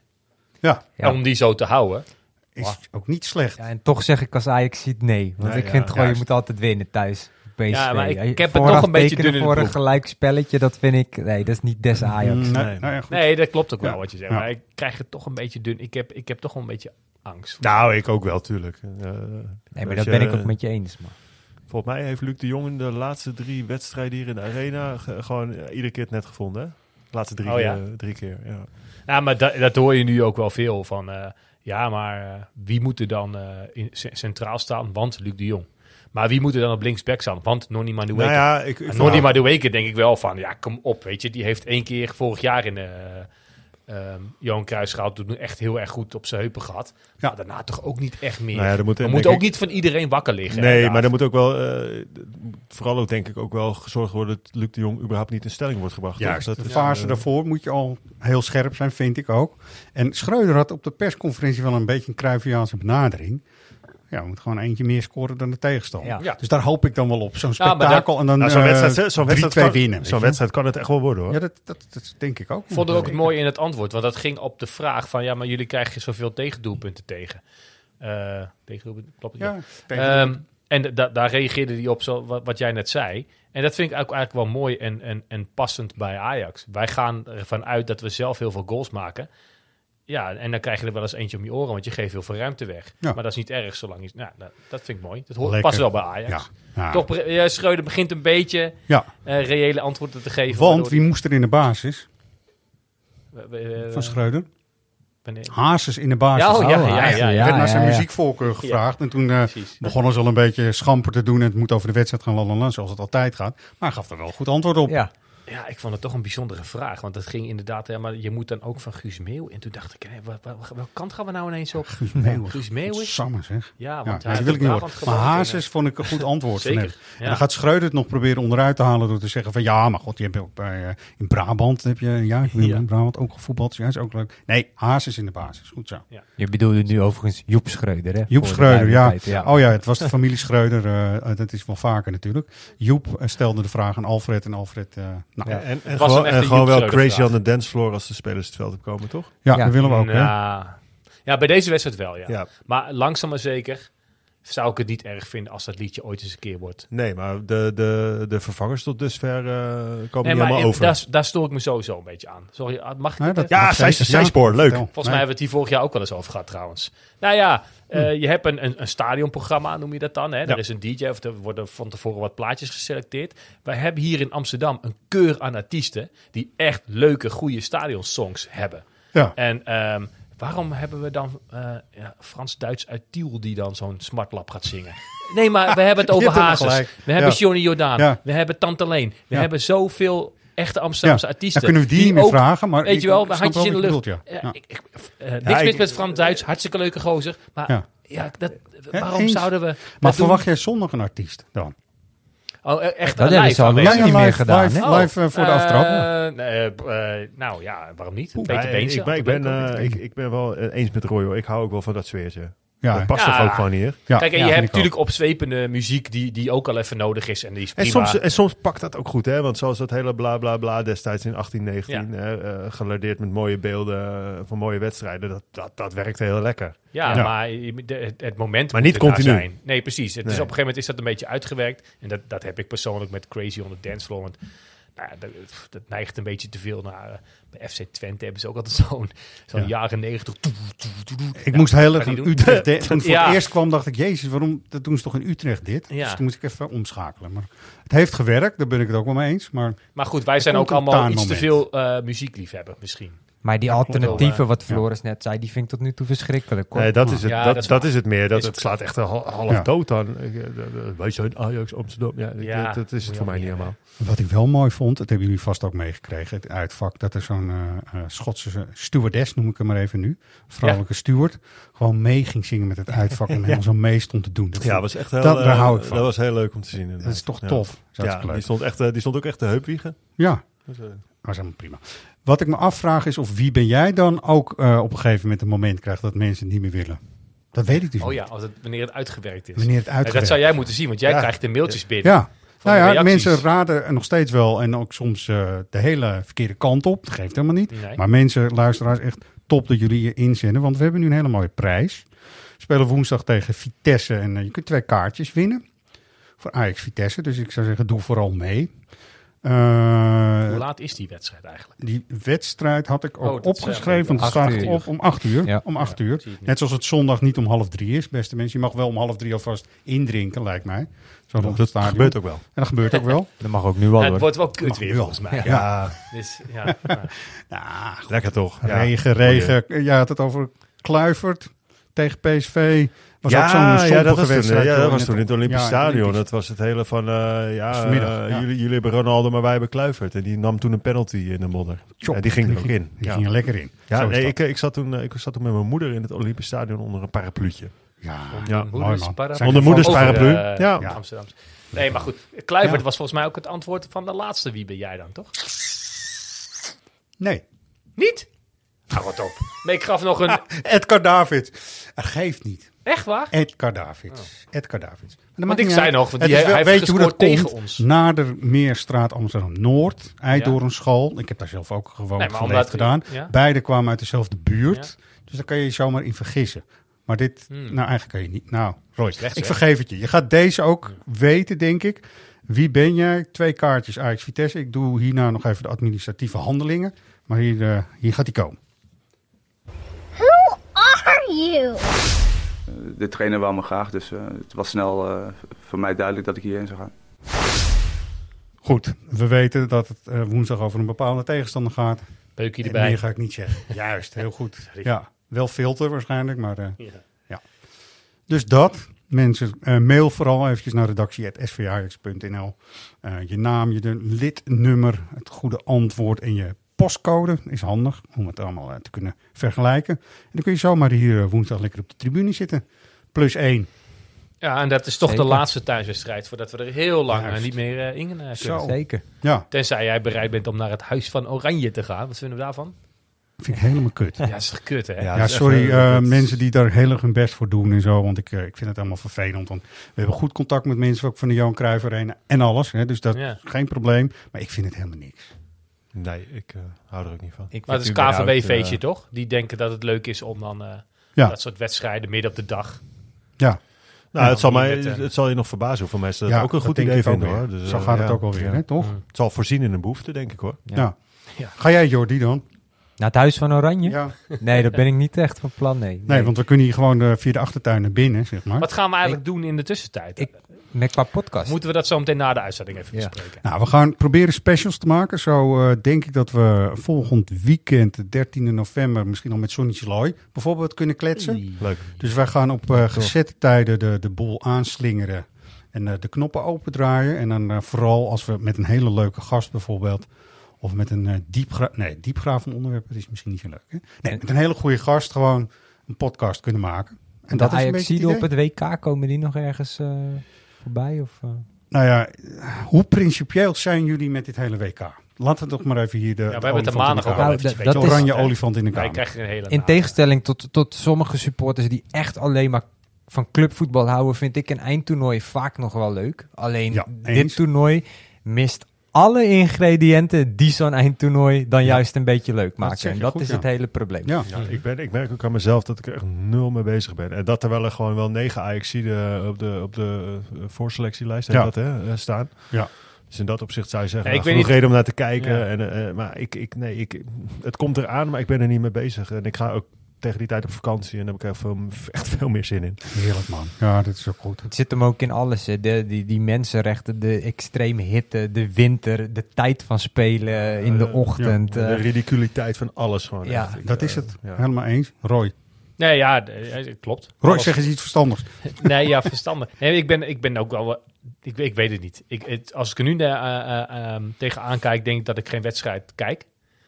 Ja, Ja. Om die zo te houden. is ook niet slecht. Ja, en toch zeg ik als Ajax ziet nee. Want ik ja, vind gewoon, je moet altijd winnen thuis. PSV. Ja, maar ik- heb het vooraf nog een beetje tekenen dun in de voor een gelijk spelletje, dat vind ik... Nee, dat is niet des Ajax. Mm, nee, Nee. nou ja. Nee, dat klopt ook wel Ja. wat je zegt. Ja. Maar ik krijg het toch een beetje dun. Ik heb, ik heb toch wel een beetje angst. Nou, ik ook wel, tuurlijk. Eh, Nee, maar dat je- ben ik ook met je eens. Maar. Volgens mij heeft Luc de Jong in de laatste drie wedstrijden hier in de arena ge- gewoon iedere keer het net gevonden. Hè? De laatste drie, Oh ja? drie keer. Ja. Ja, maar dat, dat hoor je nu ook wel veel van. eh, ja, maar eh, wie moet er dan eh, in, centraal staan? Want Luc de Jong. Maar wie moet er dan op linksback staan? Want Nonny Madueke. Nou ja, ik, ik En Nonny Madueke denk ik wel van, ja, kom op, weet je. Die heeft één keer vorig jaar in eh, ehm, Johan Cruijff gehaald. Toen echt heel erg goed op zijn heupen gehad. Ja. Maar daarna toch ook niet echt meer. Nou ja, er moet- We denk moeten ook ik- niet van iedereen wakker liggen. Nee, inderdaad. maar er moet ook wel, eh, vooral ook denk ik ook wel gezorgd worden dat Luc de Jong überhaupt niet in stelling wordt gebracht. toch? Juist, Dat de is, fase eh, daarvoor moet je al heel scherp zijn, vind ik ook. En Schreuder had op de persconferentie wel een beetje een Cruyffiaanse benadering. Ja, we moeten gewoon eentje meer scoren dan de tegenstander. Ja. Ja. Dus daar hoop ik dan wel op. Zo'n Ja, maar dat- spektakel en dan nou, zo'n eh, wedstrijd, zo'n 3-2 wedstrijd, kan, winnen. zo'n wedstrijd kan het echt wel worden hoor. Ja, dat, dat, dat denk ik ook. Ik vond het ook mooi in het antwoord. Want dat ging op de vraag van... Ja, maar jullie krijgen zoveel tegendoelpunten tegen. Eh tegendoelpunten, klopt het? Ja, Ehm, en da- daar reageerde hij op zo, wat, wat jij net zei. En dat vind ik ook eigenlijk wel mooi en, en, en passend bij Ajax. Wij gaan ervan uit dat we zelf heel veel goals maken. Ja, en dan krijg je er wel eens eentje om je oren, want je geeft heel veel ruimte weg. Ja. Maar dat is niet erg, zolang je... Nou, dat, dat vind ik mooi. Dat hoort, Lekker. past wel bij Ajax. Ja. Ja. Toch, ja, Schreuder begint een beetje Ja, eh, reële antwoorden te geven. want wie moest er in de basis die- we- we- van Schreuder? wanneer- Hazes in de basis. Ja, oh, ja, ja, ja, ja. werd naar zijn ja. muziekvoorkeur gevraagd. En toen eh, begonnen ze al een beetje schamper te doen. En het moet over de wedstrijd gaan, lalala, zoals het altijd gaat. Maar hij gaf er wel goed antwoord op. Ja, Ja, ik vond het toch een bijzondere vraag. Want dat ging inderdaad, ja, maar je moet dan ook van Guus Meeuw. En toen dacht ik, hé, wat, welke kant gaan we nou ineens op? Guus Meeuwis. Guus? Samen zeg. Ja, want ja, hij wil ik niet horen. Maar Hazes vond ik een goed antwoord van Zeker, hem. ja. En dan gaat Schreuder het nog proberen onderuit te halen door te zeggen van ja, maar god, je hebt ook bij, eh, in Brabant heb je ja, ik Ja. in Brabant ook gevoetbald. Ja, is ook leuk. Nee, Hazes in de basis. Goed zo. je bedoelde nu overigens Joep Schreuder, hè? Joep Schreuder, ja. Oh ja, het was de familie Schreuder. eh, eh, dat is wel vaker natuurlijk. Joep eh, stelde de vraag aan Alfred en Alfred. eh nou, Ja, ja, en, gewoon, en wel crazy on the dancefloor als de spelers het veld op komen, toch? Ja. dat willen we ook. hè? Nou, ja, bij deze wedstrijd wel, ja. Ja. Maar langzaam maar zeker zou ik het niet erg vinden als dat liedje ooit eens een keer wordt. Nee, maar de, de, de vervangers tot dusver eh, komen Nee, niet maar helemaal in- over. daar, daar stoor ik me sowieso een beetje aan. Sorry, ah, mag ik Nee, dat- ja, mag zij, zijspoor, Ja, leuk. Volgens Nee. mij hebben we het hier vorig jaar ook wel eens over gehad trouwens. Nou ja, eh, je hebt een, een, een stadionprogramma, noem je dat dan. Hè? Er is een DJ, of er worden van tevoren wat plaatjes geselecteerd. Wij hebben hier in Amsterdam een keur aan artiesten die echt leuke, goede stadionsongs hebben. Ja. En ehm, waarom hebben we dan eh, ja, Frans-Duits uit Tiel die dan zo'n smartlap gaat zingen? Nee, maar we hebben het over Hazes. We hebben. Johnny Jordaan. Ja. We hebben Tante Leen. We hebben zoveel echte Amsterdamse artiesten. Dan kunnen we die niet meer vragen, maar weet je wel, handjes in de lucht. ja. Ik, ik, niks mis met Frans-Duits, hartstikke leuke gozer. Maar ja, dat, waarom eens. zouden we... Maar dat doen? verwacht jij zondag een artiest dan? Oh, eh, echt Dat een hebben ze al lang niet meer gedaan, live, hè? live, eh, voor de aftrap. Eh, nee, eh, nou ja, waarom niet? Peter Beentje. ik, ben, ik, ben, ik, ik ben wel eens met Roy hoor. Ik hou ook wel van dat sfeertje. Ja, dat past Ja. toch ook gewoon hier. ja, Kijk, en ja, je hebt natuurlijk opzwepende muziek die, die ook al even nodig is. En die is En prima. soms, en soms pakt dat ook goed, hè? Want zoals dat hele bla bla bla destijds in 1819, hè, eh, gelardeerd met mooie beelden eh, van mooie wedstrijden, dat, dat, dat werkte heel lekker. Ja, Ja. maar de- het, het moment Maar moet niet continu. zijn. Nee, precies. Het is op een gegeven moment is dat een beetje uitgewerkt. En dat, dat heb ik persoonlijk met Crazy on the Dance Floor. Want nou, dat, dat neigt een beetje te veel naar... eh, bij FC Twente hebben ze ook altijd zo'n zo'n Ja. jaren negentig... Ik moest heel aan doen. Utrecht. de- Toen voor het eerst kwam, dacht ik, Jezus, waarom dat doen ze toch in Utrecht dit? Ja. Dus toen moest ik even omschakelen. Maar het heeft gewerkt, daar ben ik het ook wel mee eens. Maar Maar goed, wij zijn ook allemaal iets te veel eh muziekliefhebber misschien. Maar die wel, alternatieven, eh, wat ja. Floris net zei, die vind ik tot nu toe verschrikkelijk. hoor. Nee, dat is het, Ja, dat, dat dat, is het meer. Dat Is het slaat echt half, half Ja. dood aan. Eh, Wij zijn Ajax Amsterdam. Ja, dat, dat is het voor mij niet helemaal. Wat ik wel mooi vond, dat hebben jullie vast ook meegekregen, het uitvak, dat er zo'n eh, eh, Schotse stewardess, noem ik hem maar even nu, vrouwelijke steward, gewoon mee ging zingen met het uitvak en helemaal zo mee stond te doen. Dat Ja, vond- was echt heel, dat, daar hou ik van. dat was heel leuk om te zien. inderdaad. Dat is toch Ja. tof. Dat is Ja, die stond, echt, die stond ook echt te heupwiegen. Ja, Dus, eh, was helemaal prima. Wat ik me afvraag is of wie ben jij dan ook eh, op een gegeven moment een moment krijgt dat mensen het niet meer willen. Dat weet ik dus Oh niet. ja, als het, wanneer het uitgewerkt is. Wanneer het Ja, uitgewerkt dat zou jij moeten zien, want jij Ja. krijgt de mailtjes binnen. Ja, nou ja, mensen raden nog steeds wel en ook soms eh, de hele verkeerde kant op. Dat geeft helemaal niet. Nee. Maar mensen, luisteraars, echt top dat jullie je inzenden, want we hebben nu een hele mooie prijs. We spelen woensdag tegen Vitesse en eh, je kunt twee kaartjes winnen voor Ajax Vitesse. Dus ik zou zeggen, doe vooral mee. Eh, Hoe laat is die wedstrijd eigenlijk? die wedstrijd had ik ook Oh, dat opgeschreven, het acht staat uur. op om 8 uur. Ja. Om 8 Ja, uur. het Net zoals het zondag niet om half drie is, beste mensen. Je mag wel om half drie alvast indrinken, lijkt mij. Zo rond het dat stadion. gebeurt ook wel. En dat gebeurt ook wel. Dat mag ook nu al het hoor. wordt wel kut Mag weer volgens mij. Ja. Ja, Dus, ja, nou, Ja, lekker toch. Ja. Regen, regen. Je had het over Kluivert tegen PSV. Was ja, ook zo'n ja, dat was toen, ja, dat was toen in het Olympisch ja, Stadion. Olympisch. Dat was het hele van, eh, ja, eh, ja. Jullie, jullie hebben Ronaldo, maar wij hebben Kluivert. En die nam toen een penalty in de modder. Tjop, Ja, die ging er ook in. Die ja. ging er lekker in. Ja, nee, ik, eh, ik, zat toen, ik zat toen met mijn moeder in het Olympisch Stadion onder een parapluutje. Ja, Ja, Onder moeders paraplu. Ja. ja. Amsterdam. Nee, maar goed. Kluivert Ja. was volgens mij ook het antwoord van de laatste. Wie ben jij dan, toch? Nee. Niet? Nou, wat op. Nee, ik gaf nog een... Edgar David. Dat geeft niet. Echt waar? Edgar Davids. Edgar Davids. Maar dat maakt ik zei uit. nog, want Het die- wel- hij heeft weet je hoe dat gescoord tegen komt? ons. Nadermeerstraat Amsterdam-Noord. Eidoornschool. Ik heb daar zelf ook gewoond, Nee, geleefd, gedaan. ja. Beide kwamen uit dezelfde buurt. Dus daar kan je je zomaar in vergissen. Maar dit, Hmm. nou eigenlijk kan je niet. Nou, Roy, Slecht, ik vergeef het je. Je gaat deze ook weten, denk ik. Wie ben jij? Twee kaartjes Ajax Vitesse. Ik doe hierna nog even de administratieve handelingen. Maar hier, eh, hier gaat hij komen. Who are you? De trainer wou me graag, dus eh, het was snel eh, voor mij duidelijk dat ik hierheen zou gaan. Goed, we weten dat het eh, woensdag over een bepaalde tegenstander gaat. Beukje En erbij. meer ga ik niet zeggen. Juist, heel goed. Ja, wel filter waarschijnlijk, maar eh, Ja. ja. Dus dat, mensen, eh, mail vooral eventjes naar redactie.svajax.nl. Eh je naam, je de lidnummer, het goede antwoord en je postcode is handig om het allemaal eh, te kunnen vergelijken. En dan kun je zomaar hier eh, woensdag lekker op de tribune zitten. Plus één. Ja, en dat is toch Zeker. de laatste thuiswedstrijd voordat we er heel lang eh, Juist. niet meer in kunnen. Zo. Zeker. Ja, Tenzij jij bereid bent om naar het Huis van Oranje te gaan. Wat vinden we daarvan? vind ik helemaal kut. Ja, dat is toch kut, hè? Ja, sorry, mensen die daar heel erg hun best voor doen en zo. Want ik, ik vind het allemaal vervelend. Want we hebben goed contact met mensen ook van de Johan Cruijff Arena en alles. Hè, dus dat Ja. is geen probleem. Maar ik vind het helemaal niks. Nee, ik eh, hou er ook niet van. Ik Maar het is KVB-feestje, eh, toch? Die denken dat het leuk is om dan eh, Ja. dat soort wedstrijden midden op de dag. Ja, Nou, het, zal mij, met, het zal je nog verbazen hoeveel mensen dat Ja, ook een goed idee vinden hoor. Dus, Zo gaat het ook alweer, hè, toch? Mm. Het zal voorzien in een behoefte, denk ik hoor. Ja. Ja. Ga jij, Jordi, dan? Naar het Huis van Oranje? Ja. Nee, dat ben ik niet echt van plan, nee. Nee, want we kunnen hier gewoon via de achtertuin naar binnen, zeg maar. Wat gaan we eigenlijk doen in de tussentijd? Ik- Met qua podcast. Moeten we dat zo meteen na de uitzending even Ja. bespreken? Nou, we gaan proberen specials te maken. Zo eh, denk ik dat we volgend weekend, de 13e november, misschien al met Sonnetje Loy bijvoorbeeld kunnen kletsen. Leuk. Dus wij gaan op eh, gezette tijden de, de boel aanslingeren en eh, de knoppen opendraaien. En dan eh, vooral als we met een hele leuke gast bijvoorbeeld, of met een eh diepgra nee, diepgravend onderwerp, dat is misschien niet zo leuk. Hè? Nee, met een hele goede gast gewoon een podcast kunnen maken. En En dat is een beetje Ajaxiden het op het WK, komen die nog ergens eh, voorbij? Of, eh? Nou ja, hoe principieel zijn jullie met dit hele WK? Laten we toch maar even hier de, Ja, de we hebben het er maandag ook al eventjes dat- is- oranje olifant in de Wij kamer. krijgen een hele In tegenstelling tot, tot sommige supporters die echt alleen maar van clubvoetbal houden, vind ik een eindtoernooi vaak nog wel leuk. Alleen Ja, dit toernooi mist alle ingrediënten die zo'n eindtoernooi dan juist een beetje leuk maken. zeg En dat goed, is ja. het hele probleem. Ja, Ja, ik, ben, ik merk ook aan mezelf dat ik er echt nul mee bezig ben. En dat er wel eh, gewoon wel negen Ajaxiden op de, op de eh, voorselectielijst Ja. dat, hè, eh, staan. Ja. Dus in dat opzicht zou je zeggen, nou, ik weet genoeg niet- reden om naar te kijken. Ja. En, eh, eh, maar ik, ik, nee, ik, het komt eraan, maar ik ben er niet mee bezig. En ik ga ook tegen die tijd op vakantie en daar heb ik echt veel, echt veel meer zin in. Heerlijk man. Ja, dat is ook goed. Het zit hem ook in alles. Hè. De, die, die mensenrechten, de extreme hitte, de winter, de tijd van spelen in de Eh, ochtend. ja, de eh, ridiculiteit van alles gewoon. Ja, echt. Dat eh, is het. ja. Helemaal eens. Roy. Nee, ja, eh, klopt. Roy, zeg eens iets verstandigs. nee, ja, verstandig. Nee, ik, ben, ik ben ook wel... wel- Ik, ik weet het niet. Ik, het, als ik er nu uh, uh, um, tegenaan kijk, denk ik dat ik geen wedstrijd kijk.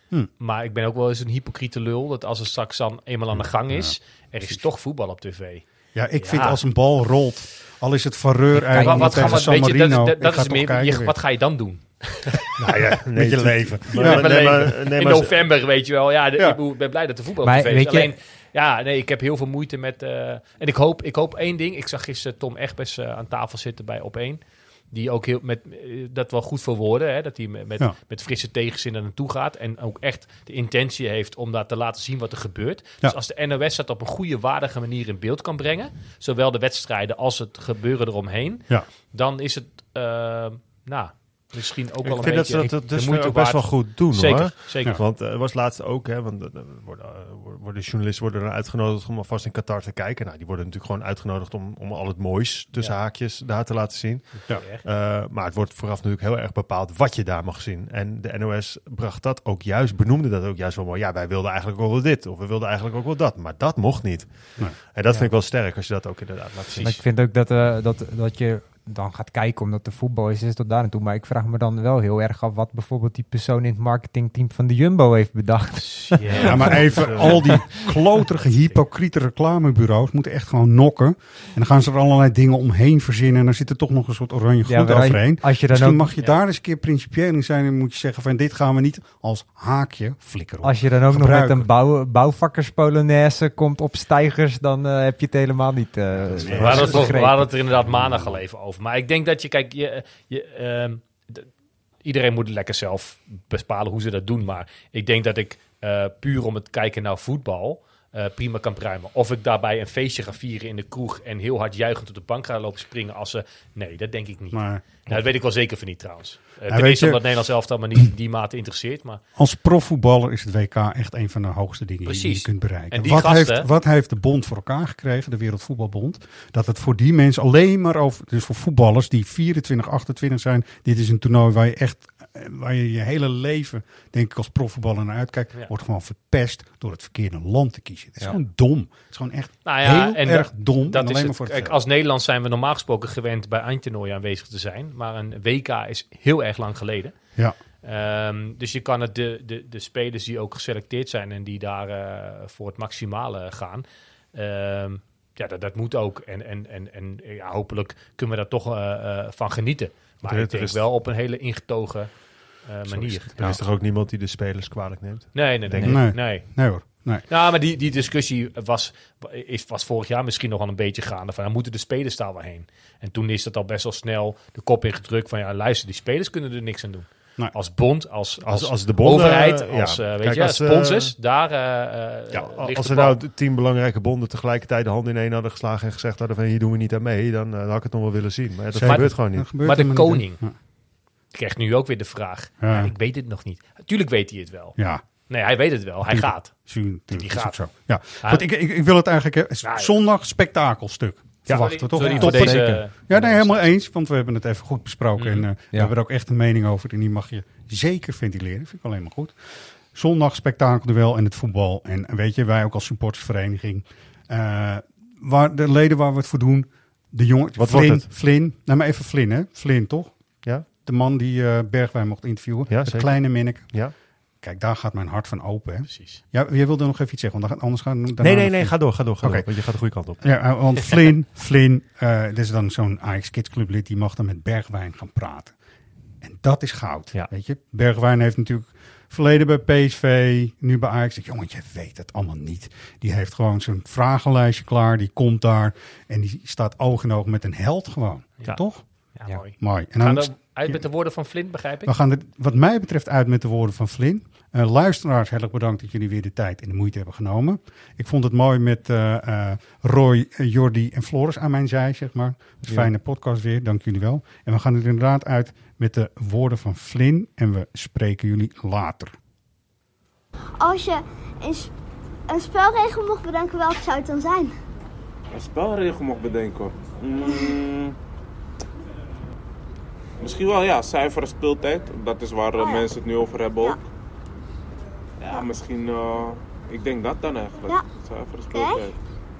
Hm. Maar ik ben ook wel eens een hypocriete lul. Dat als het straks dan eenmaal aan de gang is, er is toch voetbal op tv. Ja, ik vind als een bal rolt, al is het Vareur Kijk, uit wat, tegen San je, Marino. dat, dat, ga is meer, je, weer. wat ga je dan doen? Nou ja, Met je leven. Maar- Ja, nee, mijn maar- leven. nee, in november, weet je wel. Ja, de- Ja. ik ben blij dat de voetbal Maar op tv is. weet je- Alleen, ja, nee, ik heb heel veel moeite met... eh, en ik hoop, ik hoop één ding. Ik zag gisteren Tom Egbers eh, aan tafel zitten bij Op1. Die ook heel met eh, dat wel goed voor woorden. Hè, dat hij met, met, Ja. met frisse tegenzin er naartoe gaat. En ook echt de intentie heeft om daar te laten zien wat er gebeurt. Ja. Dus als de NOS dat op een goede, waardige manier in beeld kan brengen. Zowel de wedstrijden als het gebeuren eromheen. Ja. Dan is het, eh, nou, misschien ook wel Ik een vind dat beetje... ze dat de dus ook best wel goed doen Zeker, hoor. zeker. Want er was laatst ook, hè, want er worden, eh, worden journalisten worden dan uitgenodigd om alvast in Qatar te kijken. Nou, die worden natuurlijk gewoon uitgenodigd om, om al het moois tussen Ja. haakjes daar te laten zien. Ja. Eh, maar het wordt vooraf natuurlijk heel erg bepaald wat je daar mag zien. En de NOS bracht dat ook juist, benoemde dat ook juist wel mooi. Ja, wij wilden eigenlijk ook wel dit, of we wilden eigenlijk ook wel dat. Maar dat mocht niet. Nee. En dat vind ik wel sterk als je dat ook inderdaad laat zien. Maar ik vind ook dat, eh, dat, dat je dan gaat kijken omdat de voetbal is, is tot daar en toe. Maar ik vraag me dan wel heel erg af wat bijvoorbeeld die persoon in het marketingteam van de Jumbo heeft bedacht. Ja, maar even, al die kloterige, hypocriete reclamebureaus moeten echt gewoon nokken. En dan gaan ze er allerlei dingen omheen verzinnen. En dan zit er toch nog een soort oranje Ja, gloed overheen. als je dan Misschien ook- mag je daar eens een keer principieel in zijn. En moet je zeggen van dit gaan we niet als haakje flikkeren. Als je dan ook nog met een bouw, bouwvakkerspolonaise komt op stijgers, dan eh, heb je het helemaal niet. eh, We hadden, het toch, we begrepen. hadden het er inderdaad maandag al even over. Maar ik denk dat je, kijk, je, je, ehm, iedereen moet lekker zelf bepalen hoe ze dat doen. Maar ik denk dat ik eh, puur om het kijken naar voetbal eh, prima kan pruimen. Of ik daarbij een feestje ga vieren in de kroeg en heel hard juichend op de bank ga lopen springen als ze... Nee, dat denk ik niet. Maar- Nou, dat weet ik wel zeker van niet trouwens. Uh, weet je- omdat Nederland zelf dan maar niet in die mate interesseert. Maar Als profvoetballer is het WK echt een van de hoogste dingen die je kunt bereiken. En die wat, gasten- heeft, wat heeft de bond voor elkaar gekregen, de Wereldvoetbalbond? Dat het voor die mensen alleen maar over, dus voor voetballers die 24, 28 zijn, dit is een toernooi waar je echt, waar je je hele leven, denk ik als profvoetballer naar uitkijkt, Ja. wordt gewoon verpest door het verkeerde land te kiezen. Het is Ja. gewoon dom. Het is gewoon echt Nou ja, heel en erg dat- dom. Dat en is alleen maar voor Kijk, als Nederland zijn we normaal gesproken gewend bij eindtoernooien aanwezig te zijn. Maar een WK is heel erg lang geleden. Ja. Ehm, dus je kan het de, de, de spelers die ook geselecteerd zijn en die daar eh, voor het maximale gaan. ehm, ja, dat, dat moet ook. En, en, en, en ja, hopelijk kunnen we daar toch eh, eh, van genieten. Maar ik denk is- wel op een hele ingetogen eh, manier. het. Er is toch ook niemand die de spelers kwalijk neemt? Nee, nee, nee. Nee. Nee. nee. Nee hoor. Nee. Nou, maar die, die discussie was, is, was vorig jaar misschien nog wel een beetje gaande. Van, ja, moeten de spelers daar wel heen? En toen is dat al best wel snel de kop ingedrukt van... ja, luister, die spelers kunnen er niks aan doen. Nee. Als bond, als, als, Als- als de bonden, overheid, eh, als, ja. eh, weet Kijk, je, als, eh, sponsors, daar eh, eh, Ja, ligt als er nou tien belangrijke bonden tegelijkertijd de hand in één hadden geslagen en gezegd hadden van hier doen we niet aan mee, dan eh, had ik het nog wel willen zien. Maar ja, dat gebeurt gewoon niet. Maar de niet, koning. Krijgt nu ook weer de vraag. Ja. Ja, ik weet het nog niet. Tuurlijk weet hij het wel. Ja. Nee, hij weet het wel. Hij Tuurlijk. gaat. Tuurlijk, Die gaat. zo. Ja. Ja. Ik, ik, ik wil het eigenlijk... eh, Nou ja. Zondag spektakelstuk. Verwachten we toch? sorry Ja, toppen. deze- Ja, nee, helemaal eens. Want we hebben het even goed besproken. En Mhm. eh, we Ja. hebben er ook echt een mening over. En die mag je zeker ventileren. vind ik alleen maar goed. Zondag spektakelduel en het voetbal. En weet je, wij ook als supportersvereniging. eh, waar de leden waar we het voor doen. De jongen, Wat Flynn, wordt het? Flynn. Nou, maar even Flynn, hè? Flynn, toch? De man die eh Bergwijn mocht interviewen. Ja, het zeker. kleine minnik. Ja. Kijk, daar gaat mijn hart van open. Hè? Precies. Ja, jij wilde nog even iets zeggen, want dan gaat- anders gaan Nee, nee, nee, ga door, ga door, ga Oké. door, want je gaat de goede kant op. Ja, eh, want Flynn, Flynn, eh dit is dan zo'n Ajax Kids Club lid, die mag dan met Bergwijn gaan praten. En dat is goud, Ja. weet je. Bergwijn heeft natuurlijk verleden bij PSV, nu bij Ajax. Ik jongen, je weet het allemaal niet. Die heeft gewoon zo'n vragenlijstje klaar, die komt daar en die staat oog in oog met een held gewoon. Ja. Toch? Ja, Ja. mooi. Mooi. En Gaan dan, we uit met de woorden van Flint, begrijp ik? we gaan er wat mij betreft uit met de woorden van Flynn. Eh, luisteraars, heel erg bedankt dat jullie weer de tijd en de moeite hebben genomen. Ik vond het mooi met eh, eh, Roy, Jordi en Floris aan mijn zij, zeg maar. Een Ja. fijne podcast weer, dank jullie wel. En we gaan er inderdaad uit met de woorden van Flynn en we spreken jullie later. Als je een spelregel mocht bedenken, welke zou het dan zijn? Een spelregel mocht bedenken. Mm, misschien wel, ja, zuivere speeltijd. Dat is waar eh, Oh ja. mensen het nu over hebben ook. Ja. Ja, misschien, eh, ik denk dat dan eigenlijk. Ja. Zuivere speeltijd.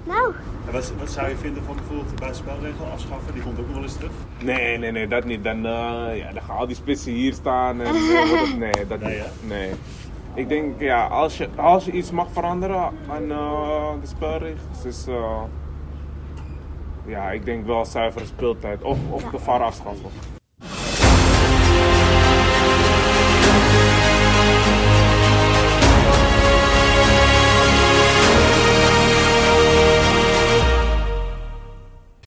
Nou, En wat, wat zou je vinden van bijvoorbeeld de buitenspelregel afschaffen? Die komt ook nog wel eens terug. Nee, nee, nee, dat niet. Dan, eh, ja, dan gaan al die spitsen hier staan. En, nee, dat Nee, niet. Nee. Ik denk, ja, als je, als je iets mag veranderen aan eh, de spelregels, is. eh, ja, ik denk wel zuivere speeltijd. Of, of de VAR afschaffen.